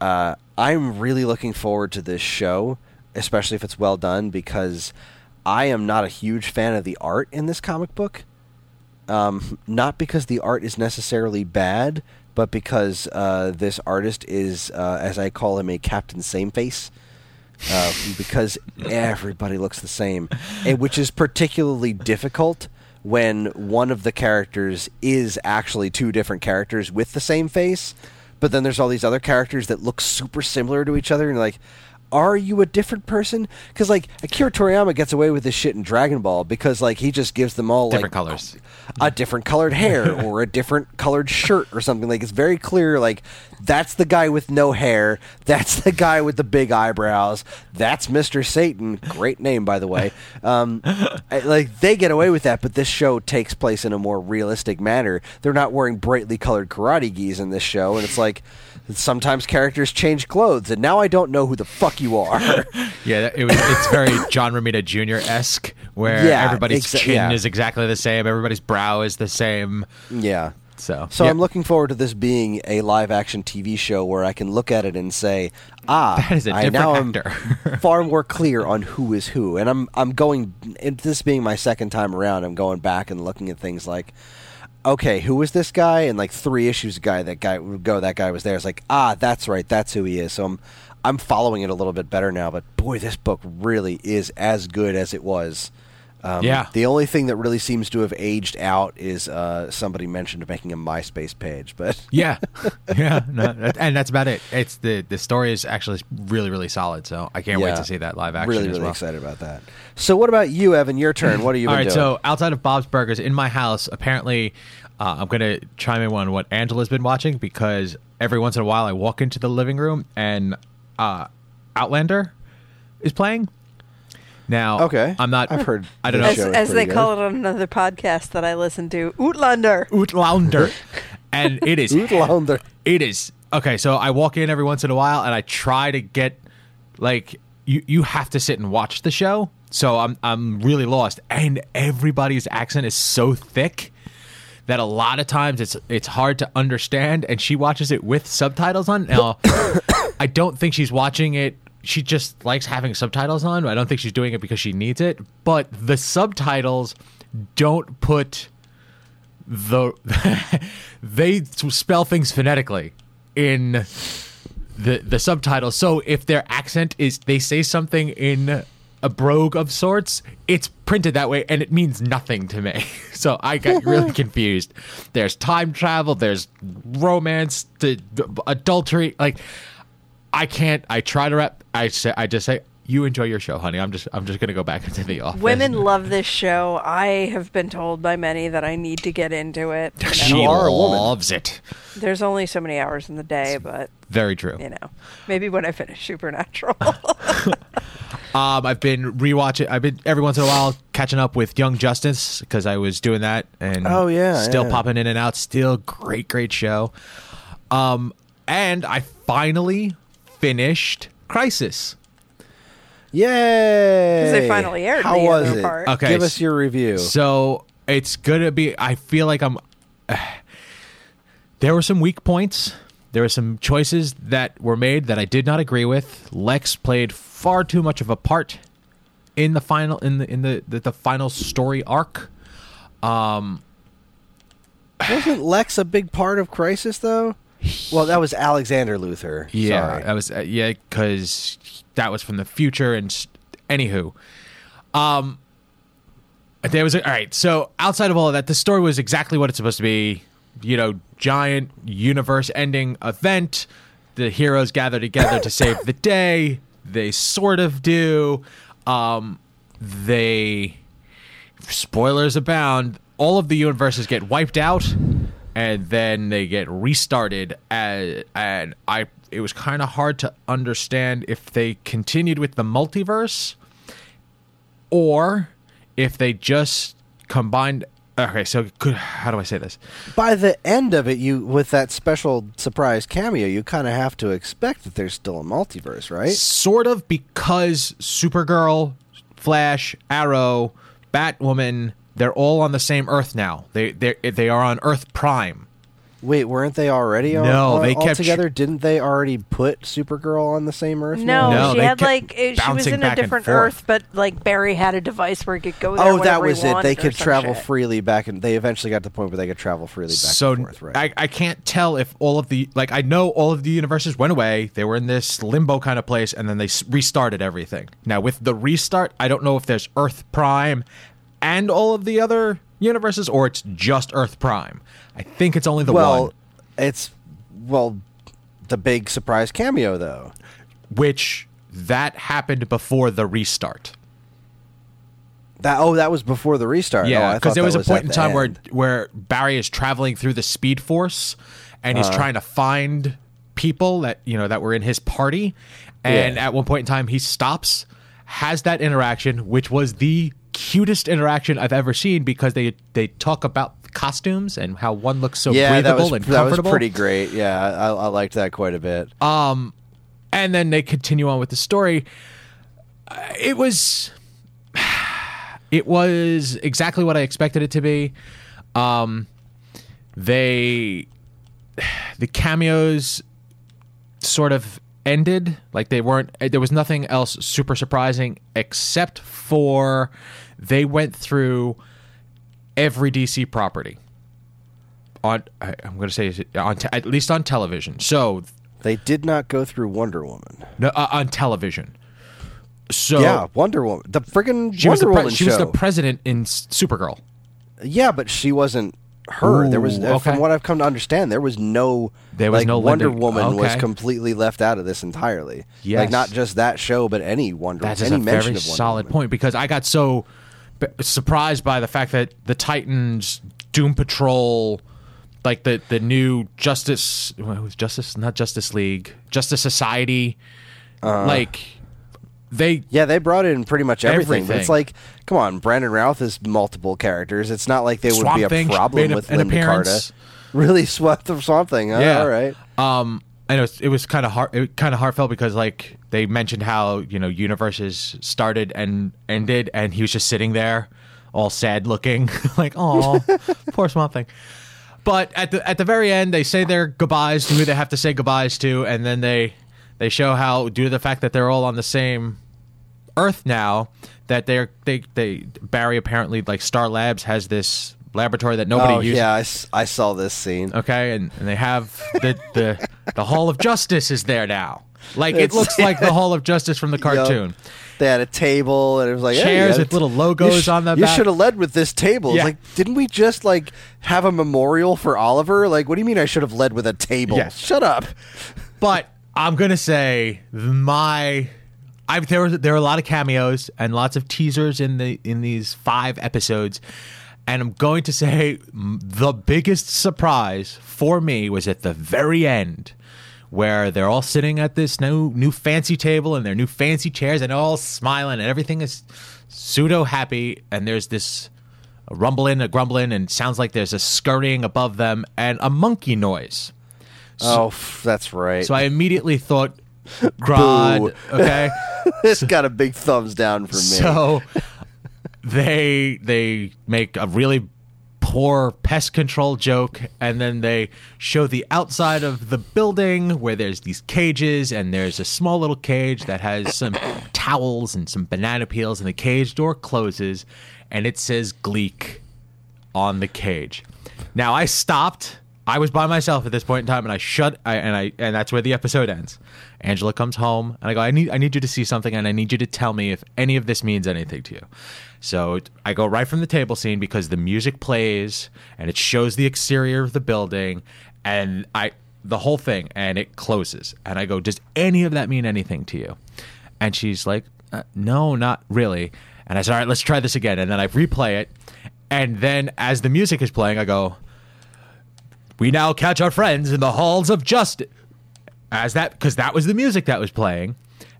uh, I'm really looking forward to this show, especially if it's well done, because I am not a huge fan of the art in this comic book. Um, not because the art is necessarily bad, but because uh, this artist is, uh, as I call him, a Captain Sameface uh, because [laughs] everybody looks the same, and which is particularly difficult when one of the characters is actually two different characters with the same face. But then there's all these other characters that look super similar to each other, and you're like, are you a different person? Because like Akira Toriyama gets away with this shit in Dragon Ball because like he just gives them all Different like colors. a different colored hair or a different colored shirt or something. Like it's very clear. Like that's the guy with no hair. That's the guy with the big eyebrows. That's Mister Satan. Great name, by the way. Um, I- like they get away with that, but this show takes place in a more realistic manner. They're not wearing brightly colored karate gis in this show, and it's like sometimes characters change clothes, and now I don't know who the fuck you are. [laughs] Yeah, it was. It's very John Romita Jr. esque, where Yeah, everybody's exa- chin yeah. is exactly the same, everybody's brow is the same. yeah. So, So yeah. I'm looking forward to this being a live action TV show where I can look at it and say, ah, [laughs] That is a I now am actor. [laughs] far more clear on who is who. And I'm I'm going this being my second time around, I'm going back and looking at things like okay, who was this guy? And like three issues guy, that guy would go that guy was there. It's like, ah, that's right, that's who he is. So I'm I'm following it a little bit better now, but boy, this book really is as good as it was. Um, Yeah. The only thing that really seems to have aged out is uh, somebody mentioned making a MySpace page, but [laughs] yeah, yeah, no, that- and that's about it. It's the the story is actually really really solid. So I can't wait to see that live action. really, really well. excited about that. So, what about you, Evan? Your turn. What have you [clears throat] All been right, doing? so outside of Bob's Burgers in my house, apparently, uh, I'm gonna chime in on what Angela's been watching because every once in a while I walk into the living room and uh, Outlander is playing. Now, Okay. I'm not. I've heard I don't know. As, as they pretty call it on another podcast that I listen to, Outlander. Outlander, [laughs] and it is Outlander. It is okay. So I walk in every once in a while, and I try to get like you. You have to sit and watch the show. So I'm I'm really lost, and everybody's accent is so thick that a lot of times it's it's hard to understand. And she watches it with subtitles on. Now, [coughs] I don't think she's watching it. She just likes having subtitles on. I don't think she's doing it because she needs it. But the subtitles don't put the [laughs] they spell things phonetically in the the subtitles. So if their accent is they say something in a brogue of sorts, it's printed that way and it means nothing to me. [laughs] So I got really [laughs] confused. There's time travel, there's romance, the, the adultery, like I can't I try to rap I say I just say you enjoy your show, honey. I'm just I'm just gonna go back [laughs] into the office. Women love this show. I have been told by many that I need to get into it. [laughs] you know. she You are a woman. loves it. There's only so many hours in the day, but Very true. you know, maybe when I finish Supernatural. [laughs] Um, I've been rewatching. I've been every once in a while catching up with Young Justice because I was doing that and Oh, yeah, still yeah. popping in and out. Still great, great show. Um, and I finally finished Crisis. Yay! 'Cause they finally aired How the was other it? part. Okay, Give us your review. So it's gonna be. I feel like I'm. [sighs] there were some weak points. There were some choices that were made that I did not agree with. Lex played far too much of a part in the final in the in the the, the final story arc. Um, [sighs] wasn't Lex a big part of Crisis though? Well, that was Alexander Luther. Yeah, Sorry. that was uh, yeah, because that was from the future. And s- anywho, um, there was a, all right. So outside of all of that, the story was exactly what it's supposed to be. You know, giant universe-ending event. The heroes gather together to save the day. They sort of do. Um, they spoilers abound. All of the universes get wiped out, and then they get restarted. As, and I, it was kind of hard to understand if they continued with the multiverse, or if they just combined. Okay, so could, how do I say this? By the end of it, you with that special surprise cameo, you kind of have to expect that there's still a multiverse, right? Sort of because Supergirl, Flash, Arrow, Batwoman, they're all on the same Earth now. They they they are on Earth Prime. Wait, weren't they already on, No, all, they all kept together? Didn't they already put Supergirl on the same Earth? no. No, she had like uh, she was in a different. Earth, but like Barry had a device where he could go there. Oh, that whenever he was it. They could travel shit. freely back, and they eventually got to the point where they could travel freely back so and forth. Right? I, I can't tell if all of the like I know all of the universes went away. They were in this limbo kind of place, and then they restarted everything. Now with the restart, I don't know if there's Earth Prime and all of the other universes, or it's just Earth Prime. I think it's only the one. well, one, it's well, the big surprise cameo though. which that happened before the restart. That oh, that was before the restart. Oh, Yeah, because there that was a point in time where end. where Barry is traveling through the Speed Force, and he's uh-huh. trying to find people that you know that were in his party, and Yeah. at one point in time he stops, has that interaction, which was the cutest interaction I've ever seen because they they talk about costumes and how one looks so yeah, breathable was and that was pretty great. Yeah, I, I liked that quite a bit. Um, and then they continue on with the story. Uh, It was, [sighs] it was exactly what I expected it to be. Um, they, [sighs] the cameos, sort of ended like they weren't. There was nothing else super surprising except for they went through every DC property. On, I, I'm going to say on te- at least on television. So They did not go through Wonder Woman. no, uh, on television. So yeah, Wonder Woman, the friggin' she was Wonder the pre- Woman she show. was the president in Supergirl. yeah, but she wasn't her. there was, Ooh, uh, from what I've come to understand, there was no. There was like, no Wonder Lynda- Woman was completely left out of this entirely. Yes. like not just that show, but any Wonder. That is any a very solid Woman. point because I got so b- surprised by the fact that the Titans, Doom Patrol, like the the new Justice, what was Justice, not Justice League, Justice Society, Uh-huh. like they Yeah, they brought in pretty much everything, but it's like, come on, Brandon Routh is multiple characters. It's not like would Swamp be a problem a- with Lynda. Carter. [laughs] Really, Swamp the Swamp Thing. Huh? Yeah. all right. Um, and it was, it was kind of hard, it kind of heartfelt because like they mentioned how you know universes started and ended, and he was just sitting there, all sad looking, [laughs] like oh, [laughs] poor Swamp Thing. But at the at the very end, they say their goodbyes to who they have to say goodbyes to, and then they they show how due to the fact that they're all on the same Earth now, that they're they they Barry apparently like Star Labs has this laboratory that nobody oh uses. yeah, I saw this scene. Okay, and, and they have the, the the Hall of Justice is there now. Like it It's- looks like the Hall of Justice from the [laughs] cartoon. They had a table, and it was like Chairs had with little logos sh- on them. You should have led with this table. Yeah. like, didn't we just like have a memorial for Oliver? Like, what do you mean I should have led with a table? Yes. Shut up. But I'm gonna say my I there were there were a lot of cameos and lots of teasers in the in these five episodes, and I'm going to say the biggest surprise for me was at the very end. Where they're all sitting at this new new fancy table and their new fancy chairs and all smiling and everything is pseudo happy and there's this rumbling, a grumbling, and sounds like there's a scurrying above them and a monkey noise. Oh, f- that's right. So I immediately thought, [laughs] Grodd, okay. [laughs] this got a big thumbs down for me. So they they make a really poor pest control joke and then they show the outside of the building where there's these cages and there's a small little cage that has some [coughs] towels and some banana peels and the cage door closes and it says gleek on the cage now i stopped i was by myself at this point in time and i shut I, and i and that's where the episode ends angela comes home and i go i need i need you to see something and i need you to tell me if any of this means anything to you so I go right from the table scene because the music plays and it shows the exterior of the building and I the whole thing and it closes and I go does any of that mean anything to you? And she's like uh, no, not really. And I said all right, let's try this again and then I replay it and then as the music is playing I go we now catch our friends in the halls of justice. As that because that was the music that was playing.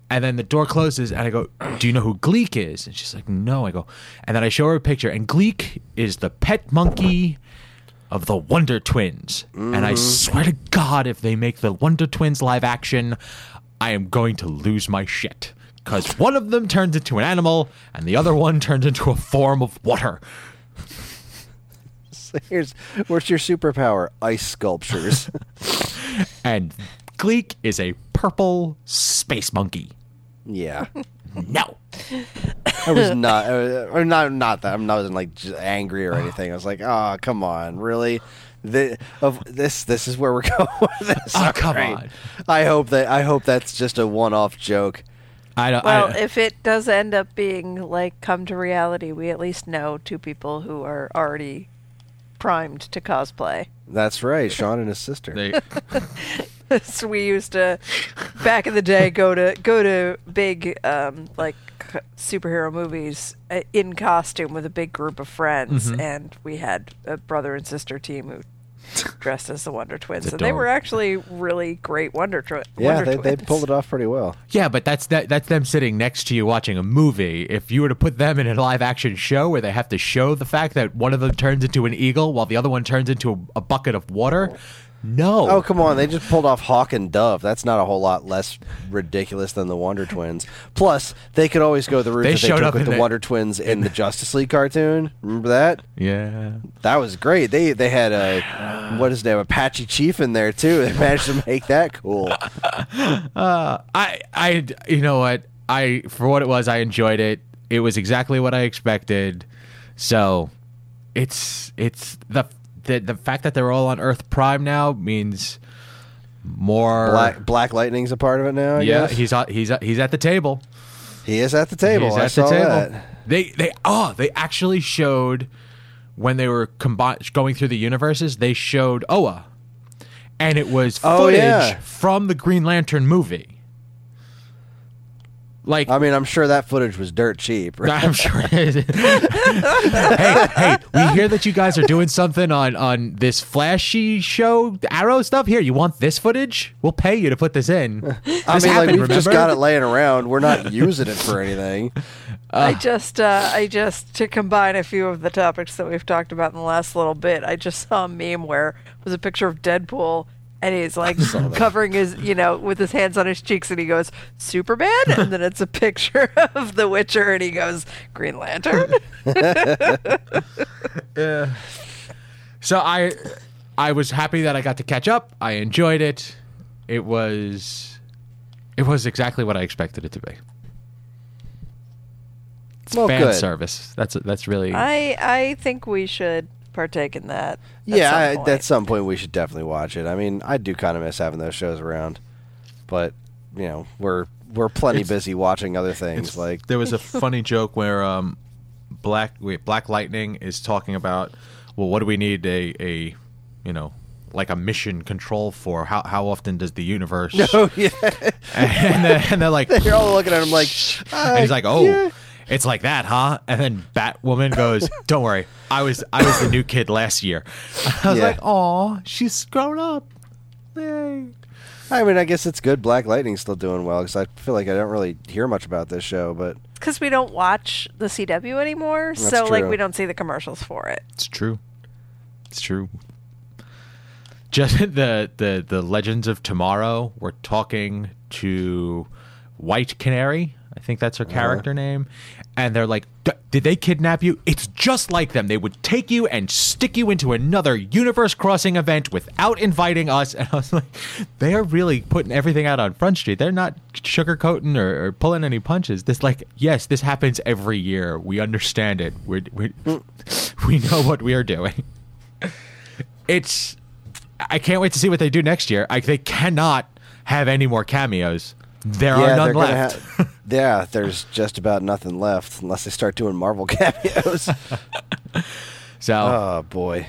And then the door closes and i go do you know who gleek is? And she's like no. I go and then i show her a picture and gleek is the pet monkey of the wonder twins. And i mm-hmm. swear to god if they make the wonder twins live action i am going to lose my shit. Because one of them turns into an animal and the other one turns into a form of water [laughs] Here's what's your superpower? Ice sculptures. [laughs] and gleek is a purple space monkey yeah. no I was [laughs] not, uh, or not, not that I'm not like angry or anything. I was like, oh, come on, really? The, of this, this is where we're going with this. Oh, All come right. on. I hope that I hope that's just a one-off joke. i don't Well, I, if it does end up being like come to reality, we at least know two people who are already primed to cosplay. That's right, Sean and his sister. they, [laughs] so we used to back in the day go to go to big um, like superhero movies uh, in costume with a big group of friends, Mm-hmm. and we had a brother and sister team who [laughs] dressed as the Wonder Twins, and they were actually really great Wonder, Twi- yeah, Wonder they, they Twins. pulled it off pretty well. Yeah, but that's that that's them sitting next to you watching a movie. If you were to put them in a live action show where they have to show the fact that one of them turns into an eagle while the other one turns into a, a bucket of water, no. Oh come on! They just pulled off Hawk and Dove. That's not a whole lot less ridiculous than the Wonder Twins. Plus, they could always go the route They that they showed took up with the the- Wonder Twins in the Justice League cartoon. Remember that? Yeah. That was great. They they had a what is his name Apache Chief in there too. [laughs] They managed to make that cool. [laughs] Uh, I I you know what? I for what it was, I enjoyed it. It was exactly what I expected. So, it's it's the the the fact that they're all on Earth Prime now means more Black Black Lightning's a part of it now. I Yeah, guess. he's at- he's he's at the table. he is at the table. He's I at saw the table. that. They they oh they actually showed when they were combi- going through the universes. They showed Oa, and it was Oh, footage yeah. from the Green Lantern movie. Like I mean, I'm sure that footage was dirt cheap. Right? I'm sure. it is. [laughs] hey, hey, we hear that you guys are doing something on on this flashy show, Arrow stuff. Here, you want this footage? We'll pay you to put this in. [laughs] I This mean, like we've just got it laying around. We're not using it for anything. I just, uh, I just to combine a few of the topics that we've talked about in the last little bit. I just saw a meme where it was a picture of Deadpool, and he's like covering his, you know, with his hands on his cheeks, and he goes Superman, and then it's a picture [laughs] of The Witcher, and he goes Green Lantern. [laughs] So I I was happy that I got to catch up. I enjoyed it. It was it was exactly what I expected it to be. It's Well, fan good. service. That's that's really I, I think we should partake in that. at yeah, some I, at some point we should definitely watch it. I mean, I do kind of miss having those shows around, but you know, we're we're plenty It's- busy watching other things. Like, there was a [laughs] funny joke where um, Black wait, Black Lightning is talking about, well, what do we need a a you know like a mission control for how how often does the universe [laughs] Oh yeah. [laughs] and, then, and they're like You're all looking at him like. and he's "Uh, like oh yeah." It's like that huh and then batwoman goes [laughs] don't worry i was i was the new kid last year [laughs] i was Yeah. like oh she's grown up Yay. I mean, I guess it's good. Black Lightning's still doing well because I feel like I don't really hear much about this show, but Because we don't watch the CW anymore, That's so like true. we don't see the commercials for it. It's true. It's true. Just [laughs] the the the Legends of Tomorrow. We're talking to White Canary. I think that's her uh-huh. character name. And they're like, "D- "Did they kidnap you?" It's just like them. They would take you and stick you into another universe-crossing event without inviting us. [laughs] And I was like, "They are really putting everything out on Front Street. They're not sugarcoating or, or pulling any punches. This, like, yes, this happens every year. We understand it. We we [laughs] we know what we are doing." [laughs] it's I can't wait to see what they do next year. I, they cannot have any more cameos. There are none left. ha- yeah, there's just about nothing left unless they start doing Marvel [laughs] cameos. [laughs] so oh boy.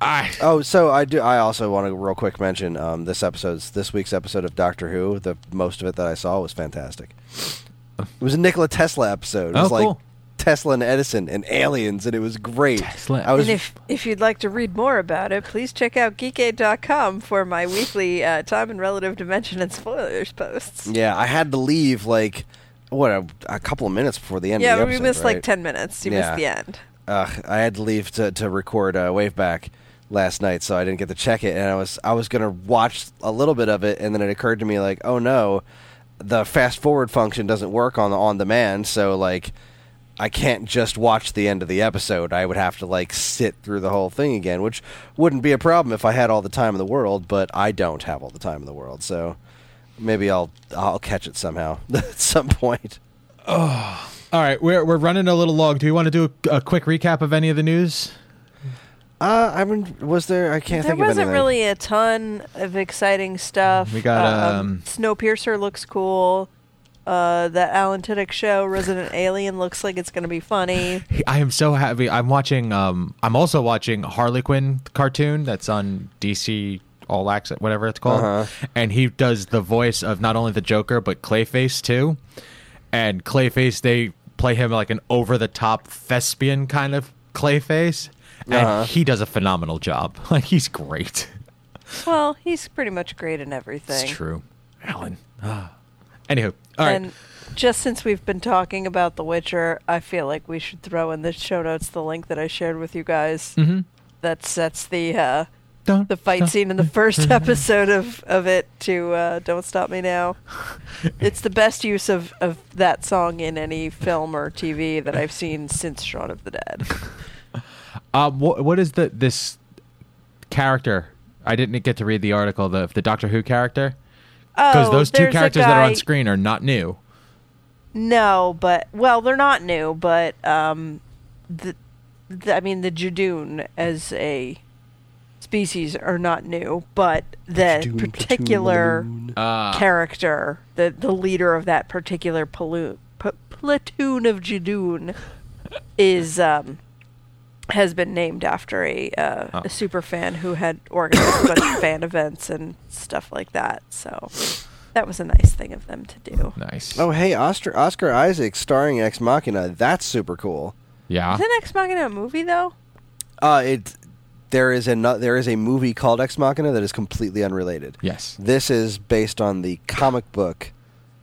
I, Oh, so I do. I also want to real quick mention um, this episode's this week's episode of Doctor Who. The most of it that I saw was fantastic. It was a Nikola Tesla episode. It was Oh, like cool. Tesla and Edison and aliens, and it was great. Tesla. I was and if if you'd like to read more about it, please check out geekade.com for my weekly uh, time and relative dimension and spoilers posts. yeah, I had to leave like what a, a couple of minutes before the end. Yeah, of the we episode, missed like 10 minutes. You Yeah. missed the end. Ugh, I had to leave to, to record uh, Waveback last night, so I didn't get to check it. And I was I was gonna watch a little bit of it, and then it occurred to me like, oh no, the fast forward function doesn't work on the on demand, so like. I can't just watch the end of the episode. I would have to like sit through the whole thing again, which wouldn't be a problem if I had all the time in the world, but I don't have all the time in the world. So maybe I'll I'll catch it somehow [laughs] at some point. Oh. [sighs] all right, we're we're running a little long. Do you want to do a, a quick recap of any of the news? Uh, I mean, was there? I can't There think of wasn't really a ton of exciting stuff. We got, um, Snowpiercer looks cool. Uh, that Alan Tudyk show, Resident Alien, looks like it's going to be funny. I am so happy. I'm watching. Um, I'm also watching Harley Quinn cartoon that's on DC All Access, whatever it's called, Uh-huh. and he does the voice of not only the Joker but Clayface too. And Clayface, they play him like an over-the-top thespian kind of Clayface, and Uh-huh. he does a phenomenal job. [laughs] Like he's great. Well, he's pretty much great in everything. It's true, Alan. Anywho, all right. and just since we've been talking about The Witcher, I feel like we should throw in the show notes the link that I shared with you guys. Mhm. That sets the uh, the fight scene in the [laughs] first episode of, of it to uh, "Don't Stop Me Now." It's the best use of, of that song in any film or TV that I've seen since Shaun of the Dead. [laughs] Um, what, what is the this character? I didn't get to read the article. The the Doctor Who character because Oh, those two there's a characters that are on screen are not new. No, but well, they're not new, but um, the, the I mean the Judoon as a species are not new, but the Platoon, platoon, particular balloon. Uh, character, the the leader of that particular palo- p- platoon of Judoon, is um has been named after a uh, Oh. a super fan who had organized a bunch of [coughs] fan events and stuff like that. So that was a nice thing of them to do. nice. Oh, hey, Oscar, Oscar Isaac starring Ex Machina. That's super cool. yeah. Isn't Ex Machina a movie though? Uh, it there is a no, there is a movie called Ex Machina that is completely unrelated. Yes. This is based on the comic book.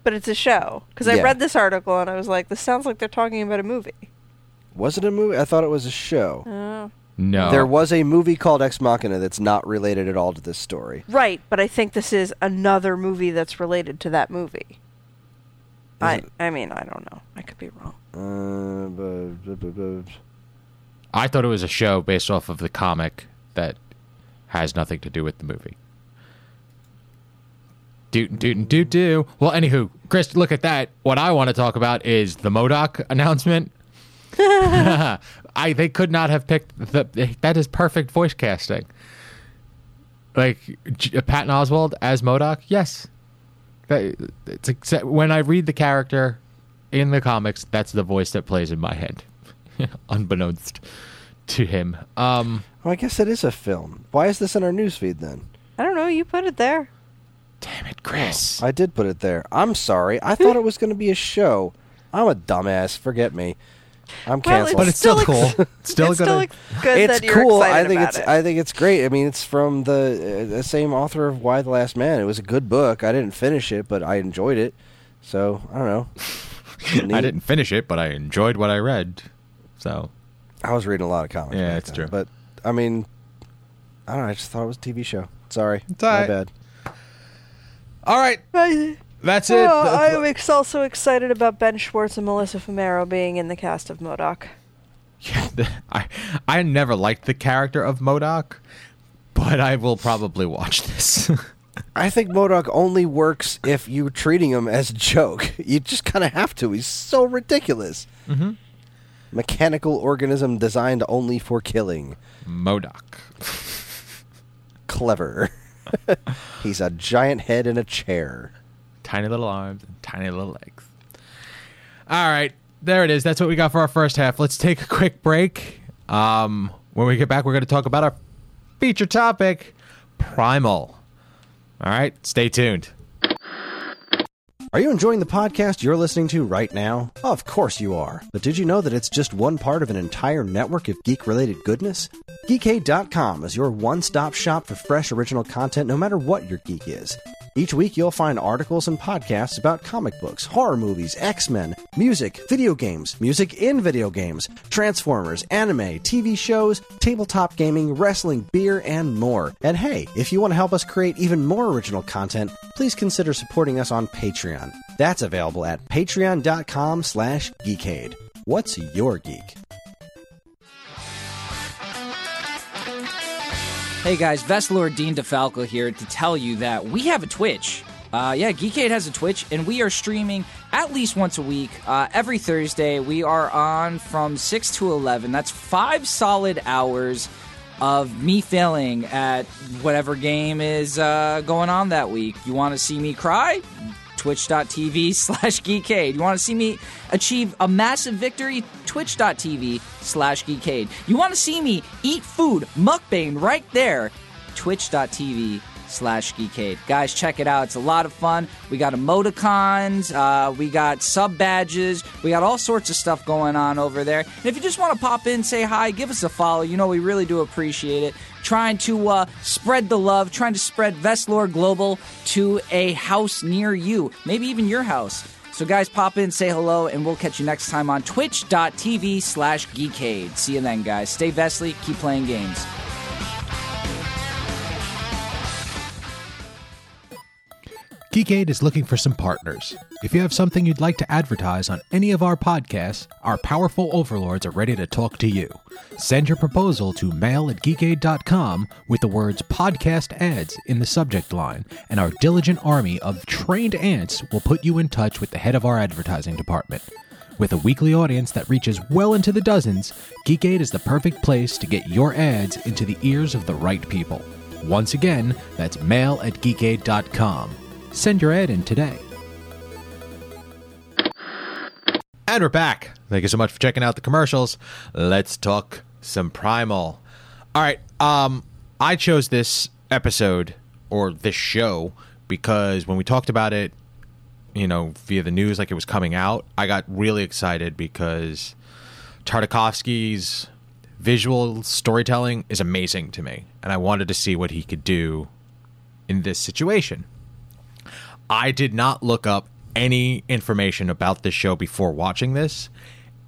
But it's a show. Because I read this article and I was like, this sounds like they're talking about a movie. Was it a movie? I thought it was a show. Oh. No. There was a movie called Ex Machina that's not related at all to this story. Right, but I think this is another movie that's related to that movie. I it- I mean, I don't know. I could be wrong. Uh, bu- bu- bu- bu- I thought it was a show based off of the comic that has nothing to do with the movie. Do do do do. Well, anywho, Chris, look at that. What I want to talk about is the MODOK announcement. [laughs] I they could not have picked the that is perfect voice casting. Like J- Patton Oswalt as MODOK, yes. That, it's exa- when I read the character in the comics, that's the voice that plays in my head, [laughs] unbeknownst to him. Um, Well, I guess it is a film. Why is this in our newsfeed then? I don't know. You put it there. damn it, Chris. I did put it there. I'm sorry. I [laughs] thought it was going to be a show. I'm a dumbass. Forget me. I'm Well, canceled. but it's still ex- cool. It's still it's good. still ex- good it's that you're cool. I think it's it. I think it's great. I mean, it's from the uh, the same author of Y the Last Man. It was a good book. I didn't finish it, but I enjoyed it. So I don't know. [laughs] I didn't finish it, but I enjoyed what I read. So I was reading a lot of comics. Yeah, back it's then, true. But I mean, I don't know. I just thought it was a TV show. Sorry, It's my alright. bad. all right, I, that's it. oh, I'm ex- also excited about Ben Schwartz and Melissa Fumero being in the cast of MODOK. [laughs] Yeah, the- I I never liked the character of MODOK, but I will probably watch this. [laughs] I think MODOK only works if you're treating him as a joke. [laughs] You just kind of have to. He's so ridiculous. mm-hmm. Mechanical organism designed only for killing. MODOK. Clever. He's a giant head in a chair. Tiny little arms and tiny little legs. All right, there it is. That's what we got for our first half. Let's take a quick break. Um, when we get back, we're going to talk about our feature topic, Primal. All right, stay tuned. Are you enjoying the podcast you're listening to right now? Of course you are. But did you know that it's just one part of an entire network of geek related goodness? Geekade.com is your one stop shop for fresh original content no matter what your geek is. Each week you'll find articles and podcasts about comic books, horror movies, X Men, music, video games, music in video games, Transformers, anime, TV shows, tabletop gaming, wrestling, beer, and more. And hey, if you want to help us create even more original content, please consider supporting us on Patreon. That's available at patreon.com slash geekade. What's your geek? Hey guys, Vestlord Dean DeFalco here to tell you that we have a Twitch. Uh, yeah, Geekade has a Twitch, and we are streaming at least once a week. Uh, every Thursday, we are on from 6 to 11. That's five solid hours of me failing at whatever game is uh, going on that week. You want to see me cry? twitch.tv slash geekade. You want to see me achieve a massive victory? Twitch.tv slash geekade. You want to see me eat food, mukbang right there? Twitch.tv slash geekade. Guys, check it out. It's a lot of fun. We got emoticons, uh, we got sub badges, we got all sorts of stuff going on over there. And if you just want to pop in, say hi, give us a follow. You know, we really do appreciate it trying to uh, spread the love, trying to spread Vestlore Global to a house near you, maybe even your house. So, guys, pop in, say hello, and we'll catch you next time on twitch.tv slash geekade. See you then, guys. Stay Vestly, keep playing games. Geekade is looking for some partners. If you have something you'd like to advertise on any of our podcasts, our powerful overlords are ready to talk to you. Send your proposal to mail at geekade.com with the words podcast ads in the subject line, and our diligent army of trained ants will put you in touch with the head of our advertising department. With a weekly audience that reaches well into the dozens, Geekade is the perfect place to get your ads into the ears of the right people. Once again, that's mail at geekade.com. Send your ad in today. And we're back. Thank you so much for checking out the commercials. Let's talk some Primal. All right. Um, I chose this episode or this show because when we talked about it, you know, via the news, like it was coming out, I got really excited because Tartakovsky's visual storytelling is amazing to me, and I wanted to see what he could do in this situation. I did not look up any information about this show before watching this,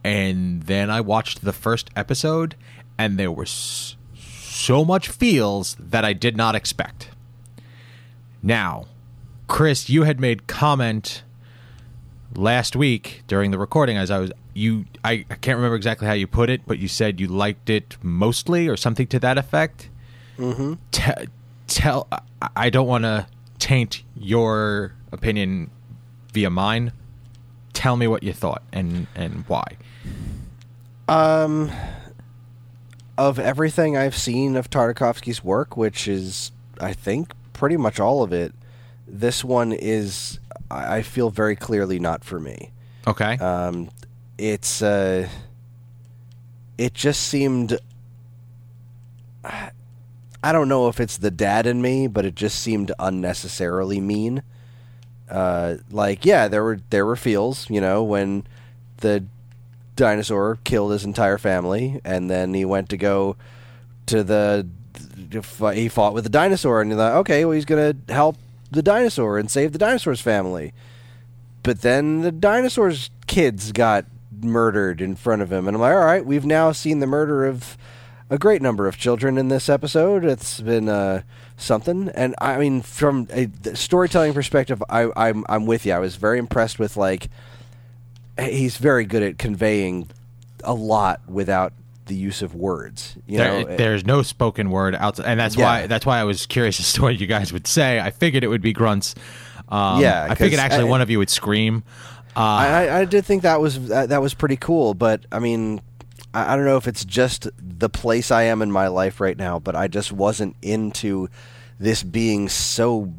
and then I watched the first episode, and there was so much feels that I did not expect. Now, Chris, you had made comment last week during the recording as I was you I, I can't remember exactly how you put it, but you said you liked it mostly or something to that effect. Mm-hmm. Te- tell I- I don't want to taint your opinion via mine. Tell me what you thought and and why. Um, of everything I've seen of Tartakovsky's work, which is, I think, pretty much all of it, this one is, I I feel very clearly not for me. Okay. Um, it's, uh, it just seemed I don't know if it's the dad in me, but it just seemed unnecessarily mean. Uh, like, yeah, there were there were feels, you know, when the dinosaur killed his entire family, and then he went to go to the he fought with the dinosaur, and you're like, okay, well, he's gonna help the dinosaur and save the dinosaur's family. But then the dinosaur's kids got murdered in front of him, and I'm like, all right, we've now seen the murder of a great number of children in this episode. It's been uh, something, and I mean, from a storytelling perspective, I, I'm I'm with you. I was very impressed with like he's very good at conveying a lot without the use of words. You There, know, there's no spoken word outside, and that's Yeah. why that's why I was curious as to what you guys would say. I figured it would be grunts. Um, Yeah, I figured actually I- one of you would scream. Uh, I, I, I did think that was that, that was pretty cool, but I mean, I, I don't know if it's just the place I am in my life right now, but I just wasn't into this being so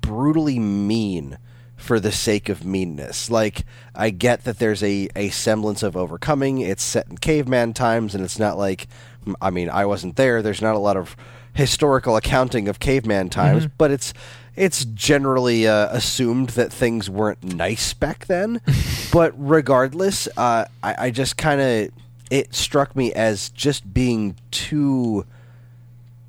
brutally mean for the sake of meanness. Like, I get that there's a, a semblance of overcoming. It's set in caveman times, and it's not like, I mean, I wasn't there. There's not a lot of historical accounting of caveman times, but it's it's generally uh, assumed that things weren't nice back then. [laughs] but regardless, uh, I, I just kind of it struck me as just being too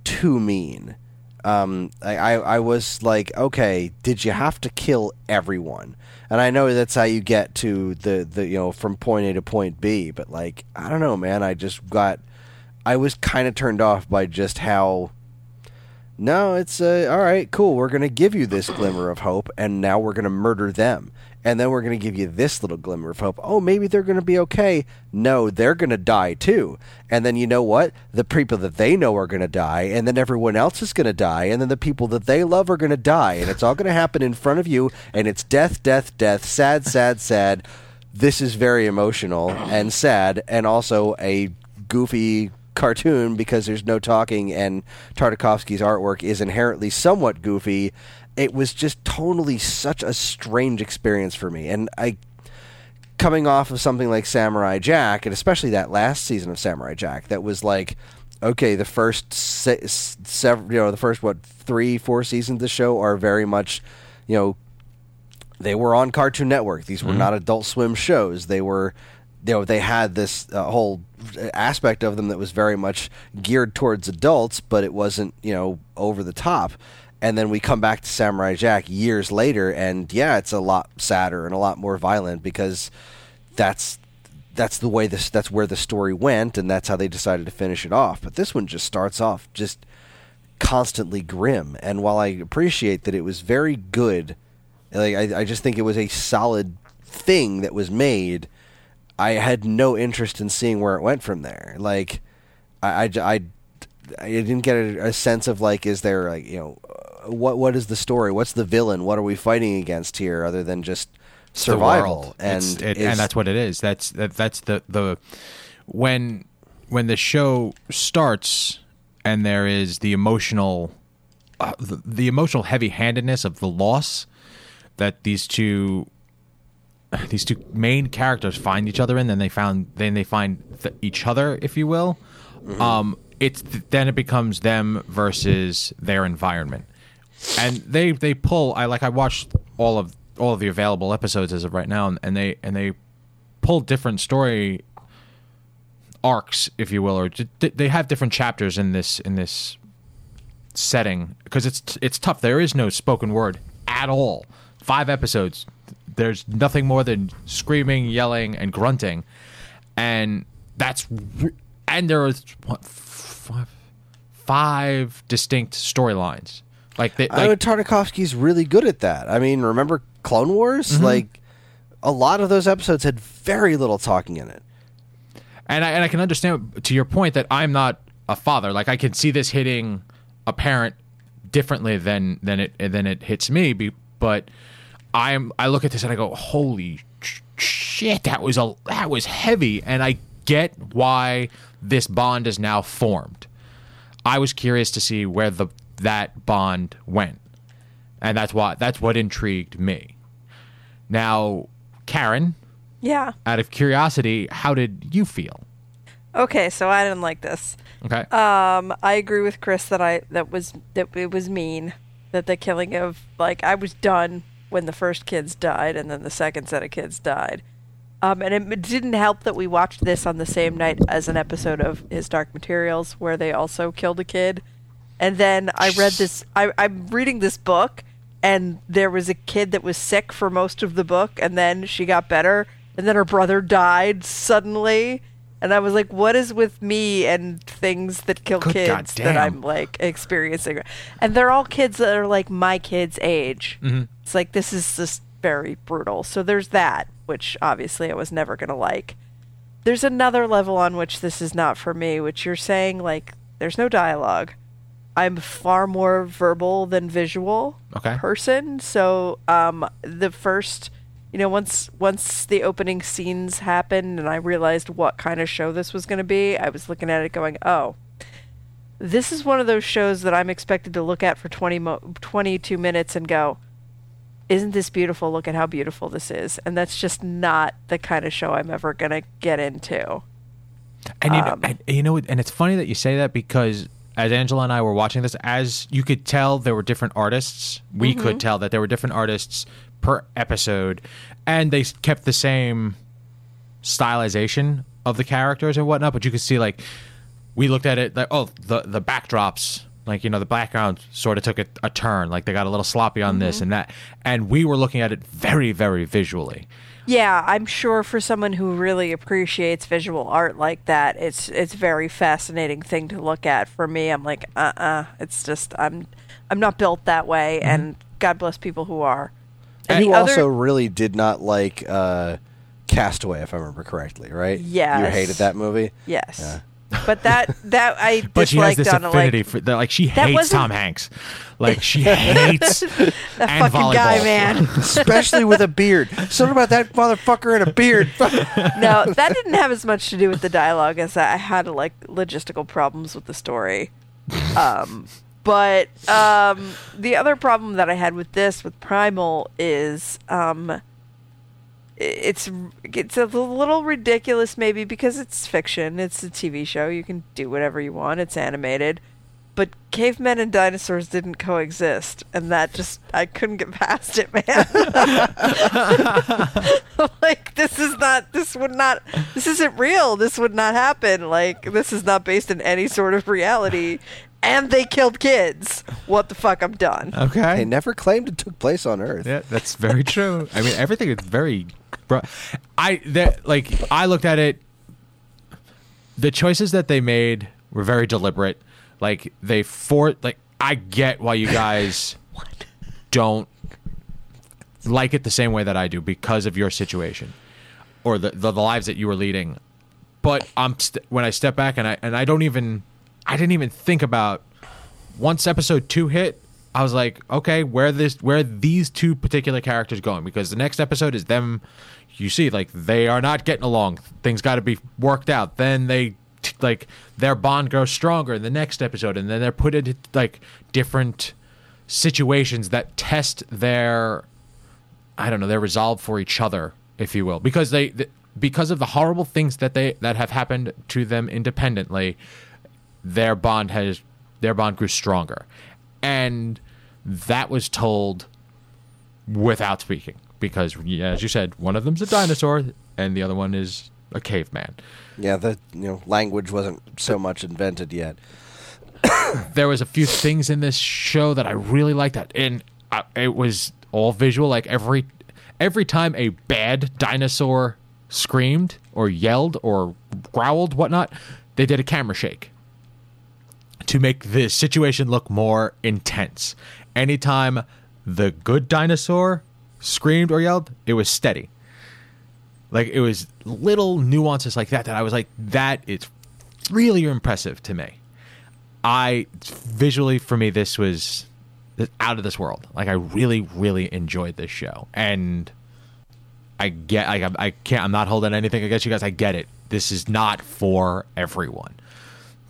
too mean. Um, I, I, I was like, okay, did you have to kill everyone? And I know that's how you get to the, the you know from point A to point B, but like I don't know, man. I just got I was kind of turned off by just how. No, it's uh, all right, cool. We're gonna give you this glimmer of hope, and now we're gonna murder them, and then we're gonna give you this little glimmer of hope. Oh, maybe they're gonna be okay. No, they're gonna die too. And then you know what? The people that they know are gonna die, and then everyone else is gonna die, and then the people that they love are gonna die, and it's all gonna happen in front of you, and it's death, death, death, sad, sad, sad. This is very emotional and sad, and also a goofy cartoon because there's no talking and Tartakovsky's artwork is inherently somewhat goofy. It was just totally such a strange experience for me. And I coming off of something like Samurai Jack, and especially that last season of Samurai Jack, that was like, okay, the first se- several, you know, the first what three, four seasons of the show are very much, you know, they were on Cartoon Network. These were not Adult Swim shows. They were, you know, they had this uh, whole aspect of them that was very much geared towards adults, but it wasn't, you know, over the top. And then we come back to Samurai Jack years later, and yeah, it's a lot sadder and a lot more violent because that's that's the way this that's where the story went, and that's how they decided to finish it off. But this one just starts off just constantly grim. And while I appreciate that it was very good, like I, I just think it was a solid thing that was made. I had no interest in seeing where it went from there. Like, I, I, I, I didn't get a, a sense of like, is there like you know, what what is the story? What's the villain? What are we fighting against here? Other than just survival and It's- and that's what it is. That's that, that's the the when when the show starts and there is the emotional uh, the, the emotional heavy-handedness of the loss that these two [sighs] these two main characters find each other in then they found then they find th- each other if you will um it's then it becomes them versus their environment and they they pull i like i watched all of all of the available episodes as of right now and, and they and they pull different story arcs if you will or ju- they have different chapters in this in this setting because it's it's tough. There is no spoken word at all. Five episodes there's nothing more than screaming yelling and grunting. And that's and there are what, five, five distinct storylines like they I like know Tartakovsky's really good at that. I mean, remember Clone Wars? Mm-hmm. Like, a lot of those episodes had very little talking in it. and I and I can understand to your point that I'm not a father. Like I can see this hitting a parent differently than than it than it hits me. But I'm I look at this and I go, holy sh- shit, that was a that was heavy, and I get why this bond is now formed. I was curious to see where the that bond went, and that's why that's what intrigued me. Now, Karen, Yeah. out of curiosity, how did you feel? Okay, so I didn't like this. Okay. Um, I agree with Chris that I that was that it was mean that the killing of like I was done when the first kids died and then the second set of kids died. Um, and it didn't help that we watched this on the same night as an episode of His Dark Materials where they also killed a kid. And then I read this. I, I'm reading this book, and there was a kid that was sick for most of the book, and then she got better, and then her brother died suddenly. And I was like, what is with me and things that kill Good kids that. I'm like experiencing? And they're all kids that are like my kids' age. Mm-hmm. It's like, this is just very brutal. So there's that, which obviously I was never going to like. There's another level on which this is not for me, which you're saying, like, there's no dialogue. I'm far more verbal than visual Okay. person. So um, the first, you know, once once the opening scenes happened and I realized what kind of show this was going to be, I was looking at it going, oh, this is one of those shows that I'm expected to look at for 20 mo- 22 minutes and go, isn't this beautiful? Look at how beautiful this is. And that's just not the kind of show I'm ever going to get into. And you know, Um, and, you know, and it's funny that you say that because as Angela and I were watching this, as you could tell, there were different artists. We could mm-hmm. tell that there were different artists per episode, and they kept the same stylization of the characters and whatnot. But you could see, like, we looked at it like, oh, the the backdrops, like you know, the background sort of took a, a turn. Like they got a little sloppy on this mm-hmm. and that, and we were looking at it very, very visually. Yeah, I'm sure for someone who really appreciates visual art like that, it's it's very fascinating thing to look at. For me, I'm like, uh, uh it's just I'm I'm not built that way, and God bless people who are. And the you other- also really did not like uh, Castaway, if I remember correctly, right? Yeah, you hated that movie. yes, but that that I [laughs] But she has disliked this on affinity like for that. Like she That hates wasn't- Tom Hanks. Like she hates [laughs] that and fucking volleyball. guy, man. [laughs] Especially with a beard. Something about that motherfucker and a beard. no, that didn't have as much to do with the dialogue as I had like logistical problems with the story. Um, but um, the other problem that I had with this with Primal is um, i- it's it's a little ridiculous maybe because it's fiction. It's a TV show. You can do whatever you want. It's animated. But cavemen and dinosaurs didn't coexist, and that just I couldn't get past it, man. [laughs] like this is not this would not this isn't real this would not happen like this is not based in any sort of reality and they killed kids what the fuck i'm done Okay. they never claimed it took place on Earth. Yeah, that's very true. I mean, everything is very. Bro- I that like I looked at it. The choices that they made were very deliberate. Like they for like I get why you guys [laughs] don't like it the same way that I do because of your situation or the the, the lives that you were leading. But I'm st- when I step back and I and I don't even I didn't even think about once episode two hit, I was like, okay, where this where are these two particular characters going? Because the next episode is them. You see, like they are not getting along. Things got to be worked out. Then they t- like their bond grows stronger in the next episode, and then they're put into like different situations that test their I don't know their resolve for each other, if you will, because they th- because of the horrible things that they that have happened to them independently, their bond has their bond grew stronger, and that was told without speaking because as you said, one of them's a dinosaur and the other one is a caveman. Yeah, the you know language wasn't so much invented yet. [coughs] there was a few things in this show that I really liked that and I, it was all visual like every every time a bad dinosaur screamed or yelled or growled whatnot they did a camera shake to make the situation look more intense anytime the good dinosaur screamed or yelled it was steady like it was little nuances like that that I was like that is really impressive to me I visually for me this was out of this world. Like I really really enjoyed this show, and I get like I'm- I can't. I'm not holding anything against you guys. I get it. This is not for everyone.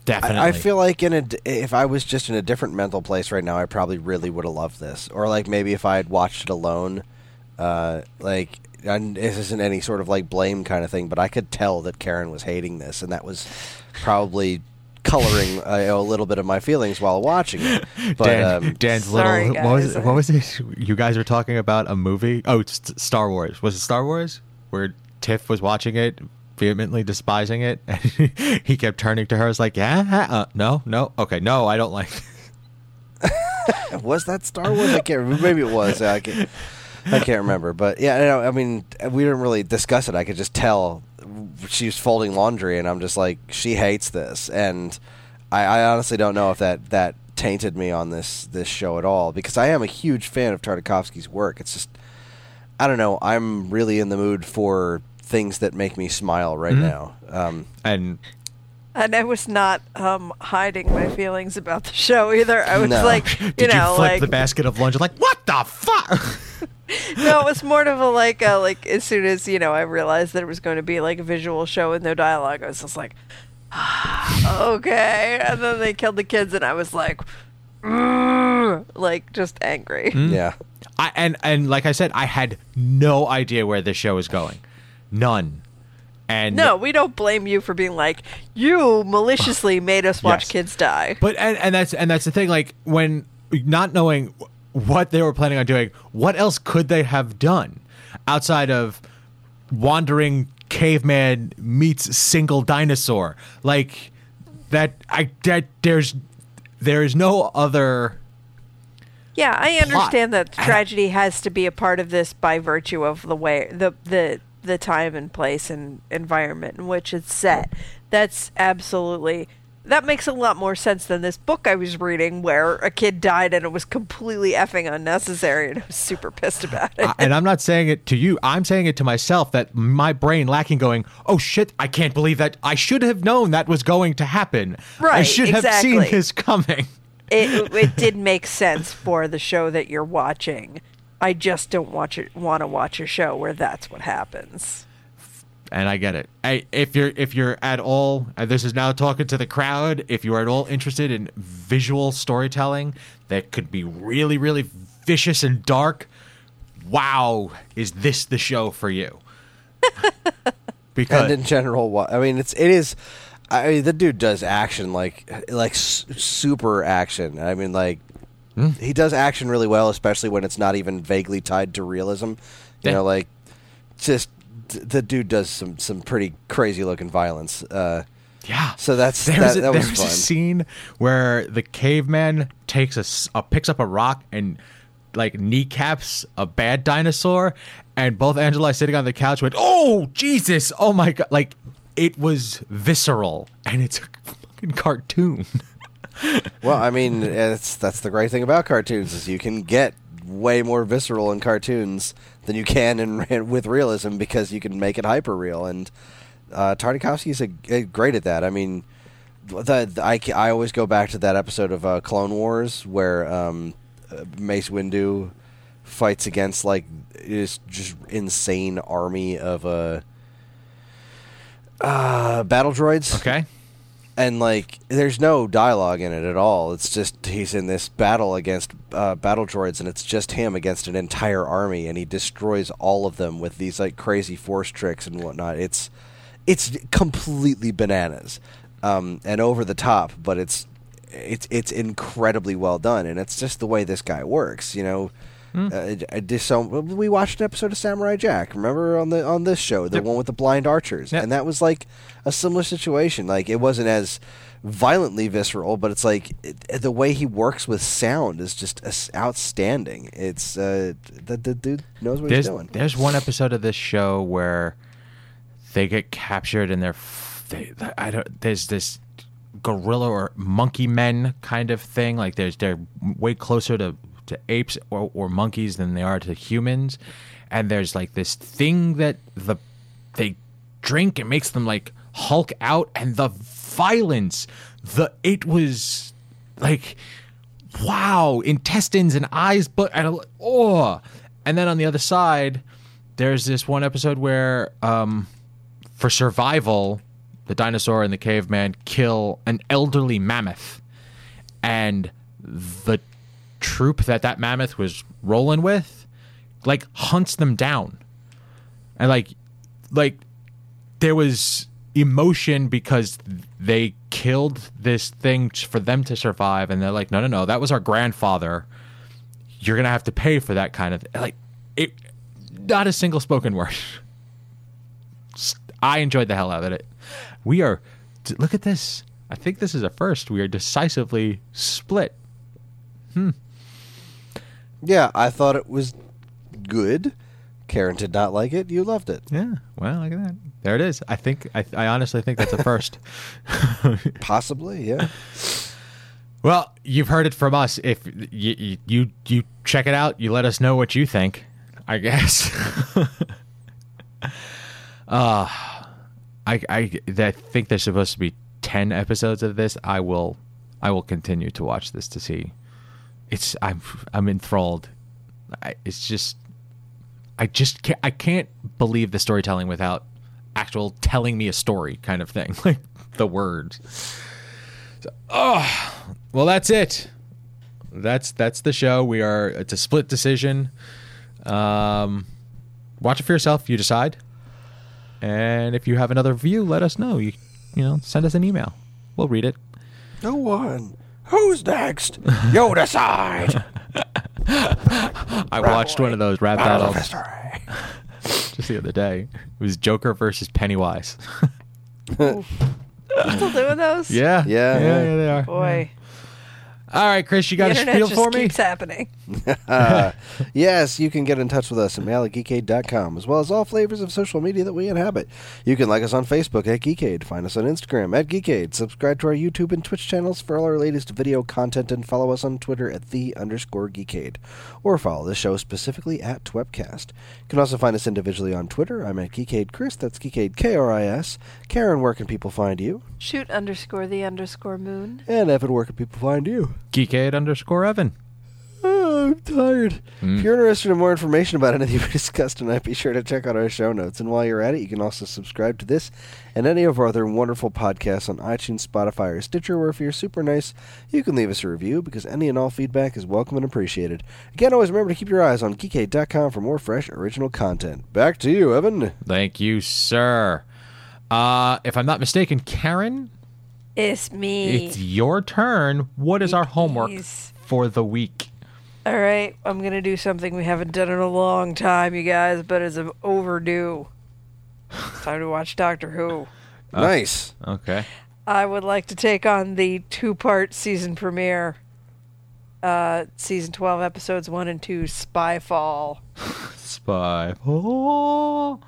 Definitely. I, I feel like in a d if I was just in a different mental place right now, I probably really would have loved this. Or like maybe if I had watched it alone, uh, like and this isn't any sort of like blame kind of thing, but I could tell that Karen was hating this, and that was probably coloring [laughs] uh, a little bit of my feelings while watching it. But Dan, um, Dan's Sorry, little. What was, guys. what was it? You guys were talking about a movie. Oh, it's Star Wars. Was it Star Wars? Where Tiff was watching it, vehemently despising it, [laughs] and he kept turning to her. Was like, yeah, uh, no, no, okay, no, I don't like. [laughs] was that Star Wars? I can't remember. Maybe it was. I can't, I can't remember. But yeah, no, I mean, we didn't really discuss it. I could just tell she was folding laundry, and I'm just like, she hates this, and I, I honestly don't know if that that tainted me on this this show at all because I am a huge fan of Tartakovsky's work. It's just, I don't know. I'm really in the mood for things that make me smile right now. Um, And And I was not um, hiding my feelings about the show either. I was No. like, [laughs] you did know, you flip like the basket of lunch? Like, what the fuck? [laughs] no, it was more of a like, uh, like as soon as you know, I realized that it was going to be like a visual show with no dialogue. I was just like, [sighs] okay. And then they killed the kids, and I was like, "Mm," like just angry. yeah. I, and and like I said, I had no idea where this show was going, none. And No, we don't blame you for being like you maliciously [sighs] made us watch Yes. kids die. But and, and that's and that's the thing. Like when not knowing what they were planning on doing, what else could they have done outside of wandering caveman meets single dinosaur? Like that. I that there's there is no other. Yeah, I plot. understand that tragedy has to be a part of this by virtue of the way the the the time and place and environment in which it's set. That's absolutely that makes a lot more sense than this book I was reading where a kid died and it was completely effing unnecessary and I was super pissed about it. And I'm not saying it to you. I'm saying it to myself that my brain lacking going, oh shit, I can't believe that. I should have known that was going to happen. Right. I should have seen exactly. this coming. it it did make sense for the show that you're watching. I just don't watch it want to watch a show where that's what happens. and I get it. I, if you're if you're at all, and this is now talking to the crowd. If you're at all interested in visual storytelling that could be really, really vicious and dark, wow, is this the show for you? [laughs] because and in general, what I mean, it's it is. I mean, the dude does action like like s- super action. I mean, like Hmm? he does action really well, especially when it's not even vaguely tied to realism. You Yeah. know, like just the dude does some some pretty crazy looking violence. Uh, yeah, so that's there's that, a, that was there's fun. a scene where the caveman takes a uh, picks up a rock and like kneecaps a bad dinosaur, and both Angela sitting on the couch went, "Oh Jesus! Oh my god!" Like it was visceral, and it's a fucking cartoon. [laughs] [laughs] Well, I mean, it's that's the great thing about cartoons is you can get way more visceral in cartoons than you can in [laughs] with realism because you can make it hyper real. And uh, Tartakovsky's a, a great at that. I mean, the, the I, I always go back to that episode of uh, Clone Wars where um, uh, Mace Windu fights against like this just insane army of uh, uh, battle droids Okay. And like there's no dialogue in it at all. It's just he's in this battle against uh, battle droids and it's just him against an entire army and he destroys all of them with these like crazy force tricks and whatnot. It's it's completely bananas um, and over the top but it's it's it's incredibly well done and it's just the way this guy works you know uh, I just so we watched an episode of Samurai Jack. Remember on the on this show, the Yep. one with the blind archers, Yep. and that was like a similar situation. Like it wasn't as violently visceral, but it's like it, the way he works with sound is just outstanding. It's uh, the, the dude knows what There's he's doing. there's one episode of this show where they get captured and they're they, I don't there's this gorilla or monkey men kind of thing. Like there's they're way closer to to apes or, or monkeys than they are to humans, and there's like this thing that the they drink. It makes them like hulk out. And the violence the it was like wow intestines and eyes but and oh. And then on the other side there's this one episode where um for survival the dinosaur and the caveman kill an elderly mammoth. And the troop that that mammoth was rolling with like hunts them down. And like like there was emotion because they killed this thing for them to survive. And they're like no no no that was our grandfather. You're gonna have to pay for that kind of like it not a single spoken word. [laughs] I enjoyed the hell out of it. We are look at this. I think this is a first. We are decisively split hmm. Yeah, I thought it was good. Karen did not like it. You loved it. yeah well look at that there it is i think i, I honestly think that's a first [laughs] Possibly, yeah. Well, you've heard it from us. If you you you, you check it out, you let us know what you think. I guess. [laughs] uh I I I think there's supposed to be ten episodes of this. I will I will continue to watch this to see. It's I'm I'm enthralled. I, it's just I just can't I can't believe the storytelling without actual telling me a story kind of thing [laughs] like the words. Oh, well, that's it. That's that's the show. We are it's a split decision. Um, watch it for yourself. You decide. And if you have another view, let us know. You you know, send us an email. We'll read it. No one. Who's next? [laughs] You decide. I watched one of those rap battles [laughs] just the other day. It was Joker versus Pennywise. [laughs] Still doing those? yeah, Yeah, yeah, yeah. yeah, they are. Boy, All right, Chris, you got the a internet spiel just for me? keeps happening. Uh, [laughs] yes, you can get in touch with us at mail@geekade.com, as well as all flavors of social media that we inhabit. You can like us on Facebook at Geekade, find us on Instagram at Geekade, subscribe to our YouTube and Twitch channels for all our latest video content, and follow us on Twitter at the underscore Geekade, or follow the show specifically at Twepcast. You can also find us individually on Twitter. I'm at Geekade Chris, that's Geekade K-R-I-S. Karen, where can people find you? Shoot underscore the underscore moon. And Evan, where can people find you? Geekade underscore Evan. Oh, I'm tired. Mm. If you're interested in more information about anything [laughs] we discussed tonight, be sure to check out our show notes. And while you're at it, you can also subscribe to this and any of our other wonderful podcasts on iTunes, Spotify, or Stitcher, where if you're super nice, you can leave us a review because any and all feedback is welcome and appreciated. Again, always remember to keep your eyes on geekade.com for more fresh, original content. Back to you, Evan. Thank you, sir. Uh, if I'm not mistaken, Karen, It's me. it's your turn. What is our homework Please. for the week? All right, I'm gonna do something we haven't done in a long time, you guys, but it's overdue. It's time to watch Doctor Who. [laughs] nice. Okay. I would like to take on the two-part season premiere, uh, season 12, episodes one and two, Spyfall. [laughs] Spy. Oh.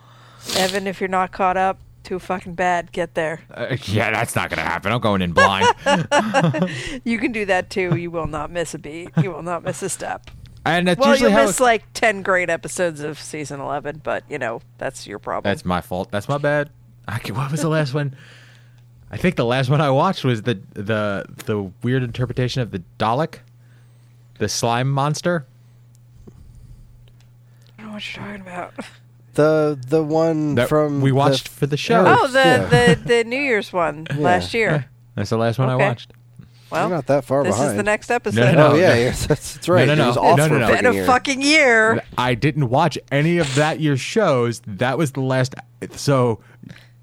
Evan, if you're not caught up, too fucking bad. Get there. Uh, yeah, that's not going to happen. I'm going in blind. [laughs] You can do that too. You will not miss a beat. You will not miss a step. and that's Well, how miss like 10 great episodes of season 11, but you know, that's your problem. That's my fault. That's my bad. I can, what was the last one? I think the last one I watched was the the the weird interpretation of the Dalek, the slime monster. I don't know what you're talking about. [laughs] The the one That from we the- watched for the show. Oh, the, Yeah. the, the New Year's one [laughs] last year. That's the last one Okay. I watched. Well, You're not that far this behind. is the next episode. No, Oh no, yeah, no. yeah, [laughs] that's, that's right. no, It no. was No, all no, for no. a Been a fucking year. I didn't watch any of that year's shows. That was the last. So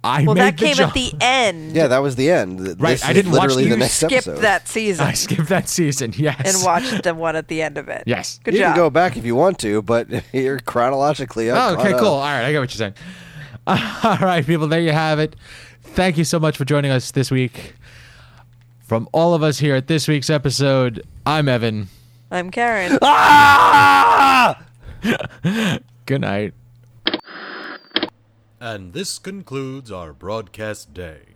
I Well, made that the came jump. at the end. Yeah, that was the end. Right, This I didn't watch literally the- the you next skipped episode. that season [laughs] I skipped that season. Yes. and watched the one at the end of it. Yes. Good you job. can go back if you want to, but [laughs] you're chronologically up. Oh, okay, cool. up. All right, I get what you're saying. [laughs] All right, people, there you have it. Thank you so much for joining us this week. From all of us here at this week's episode, I'm Evan. I'm Karen. Ah! Good night. And this concludes our broadcast day.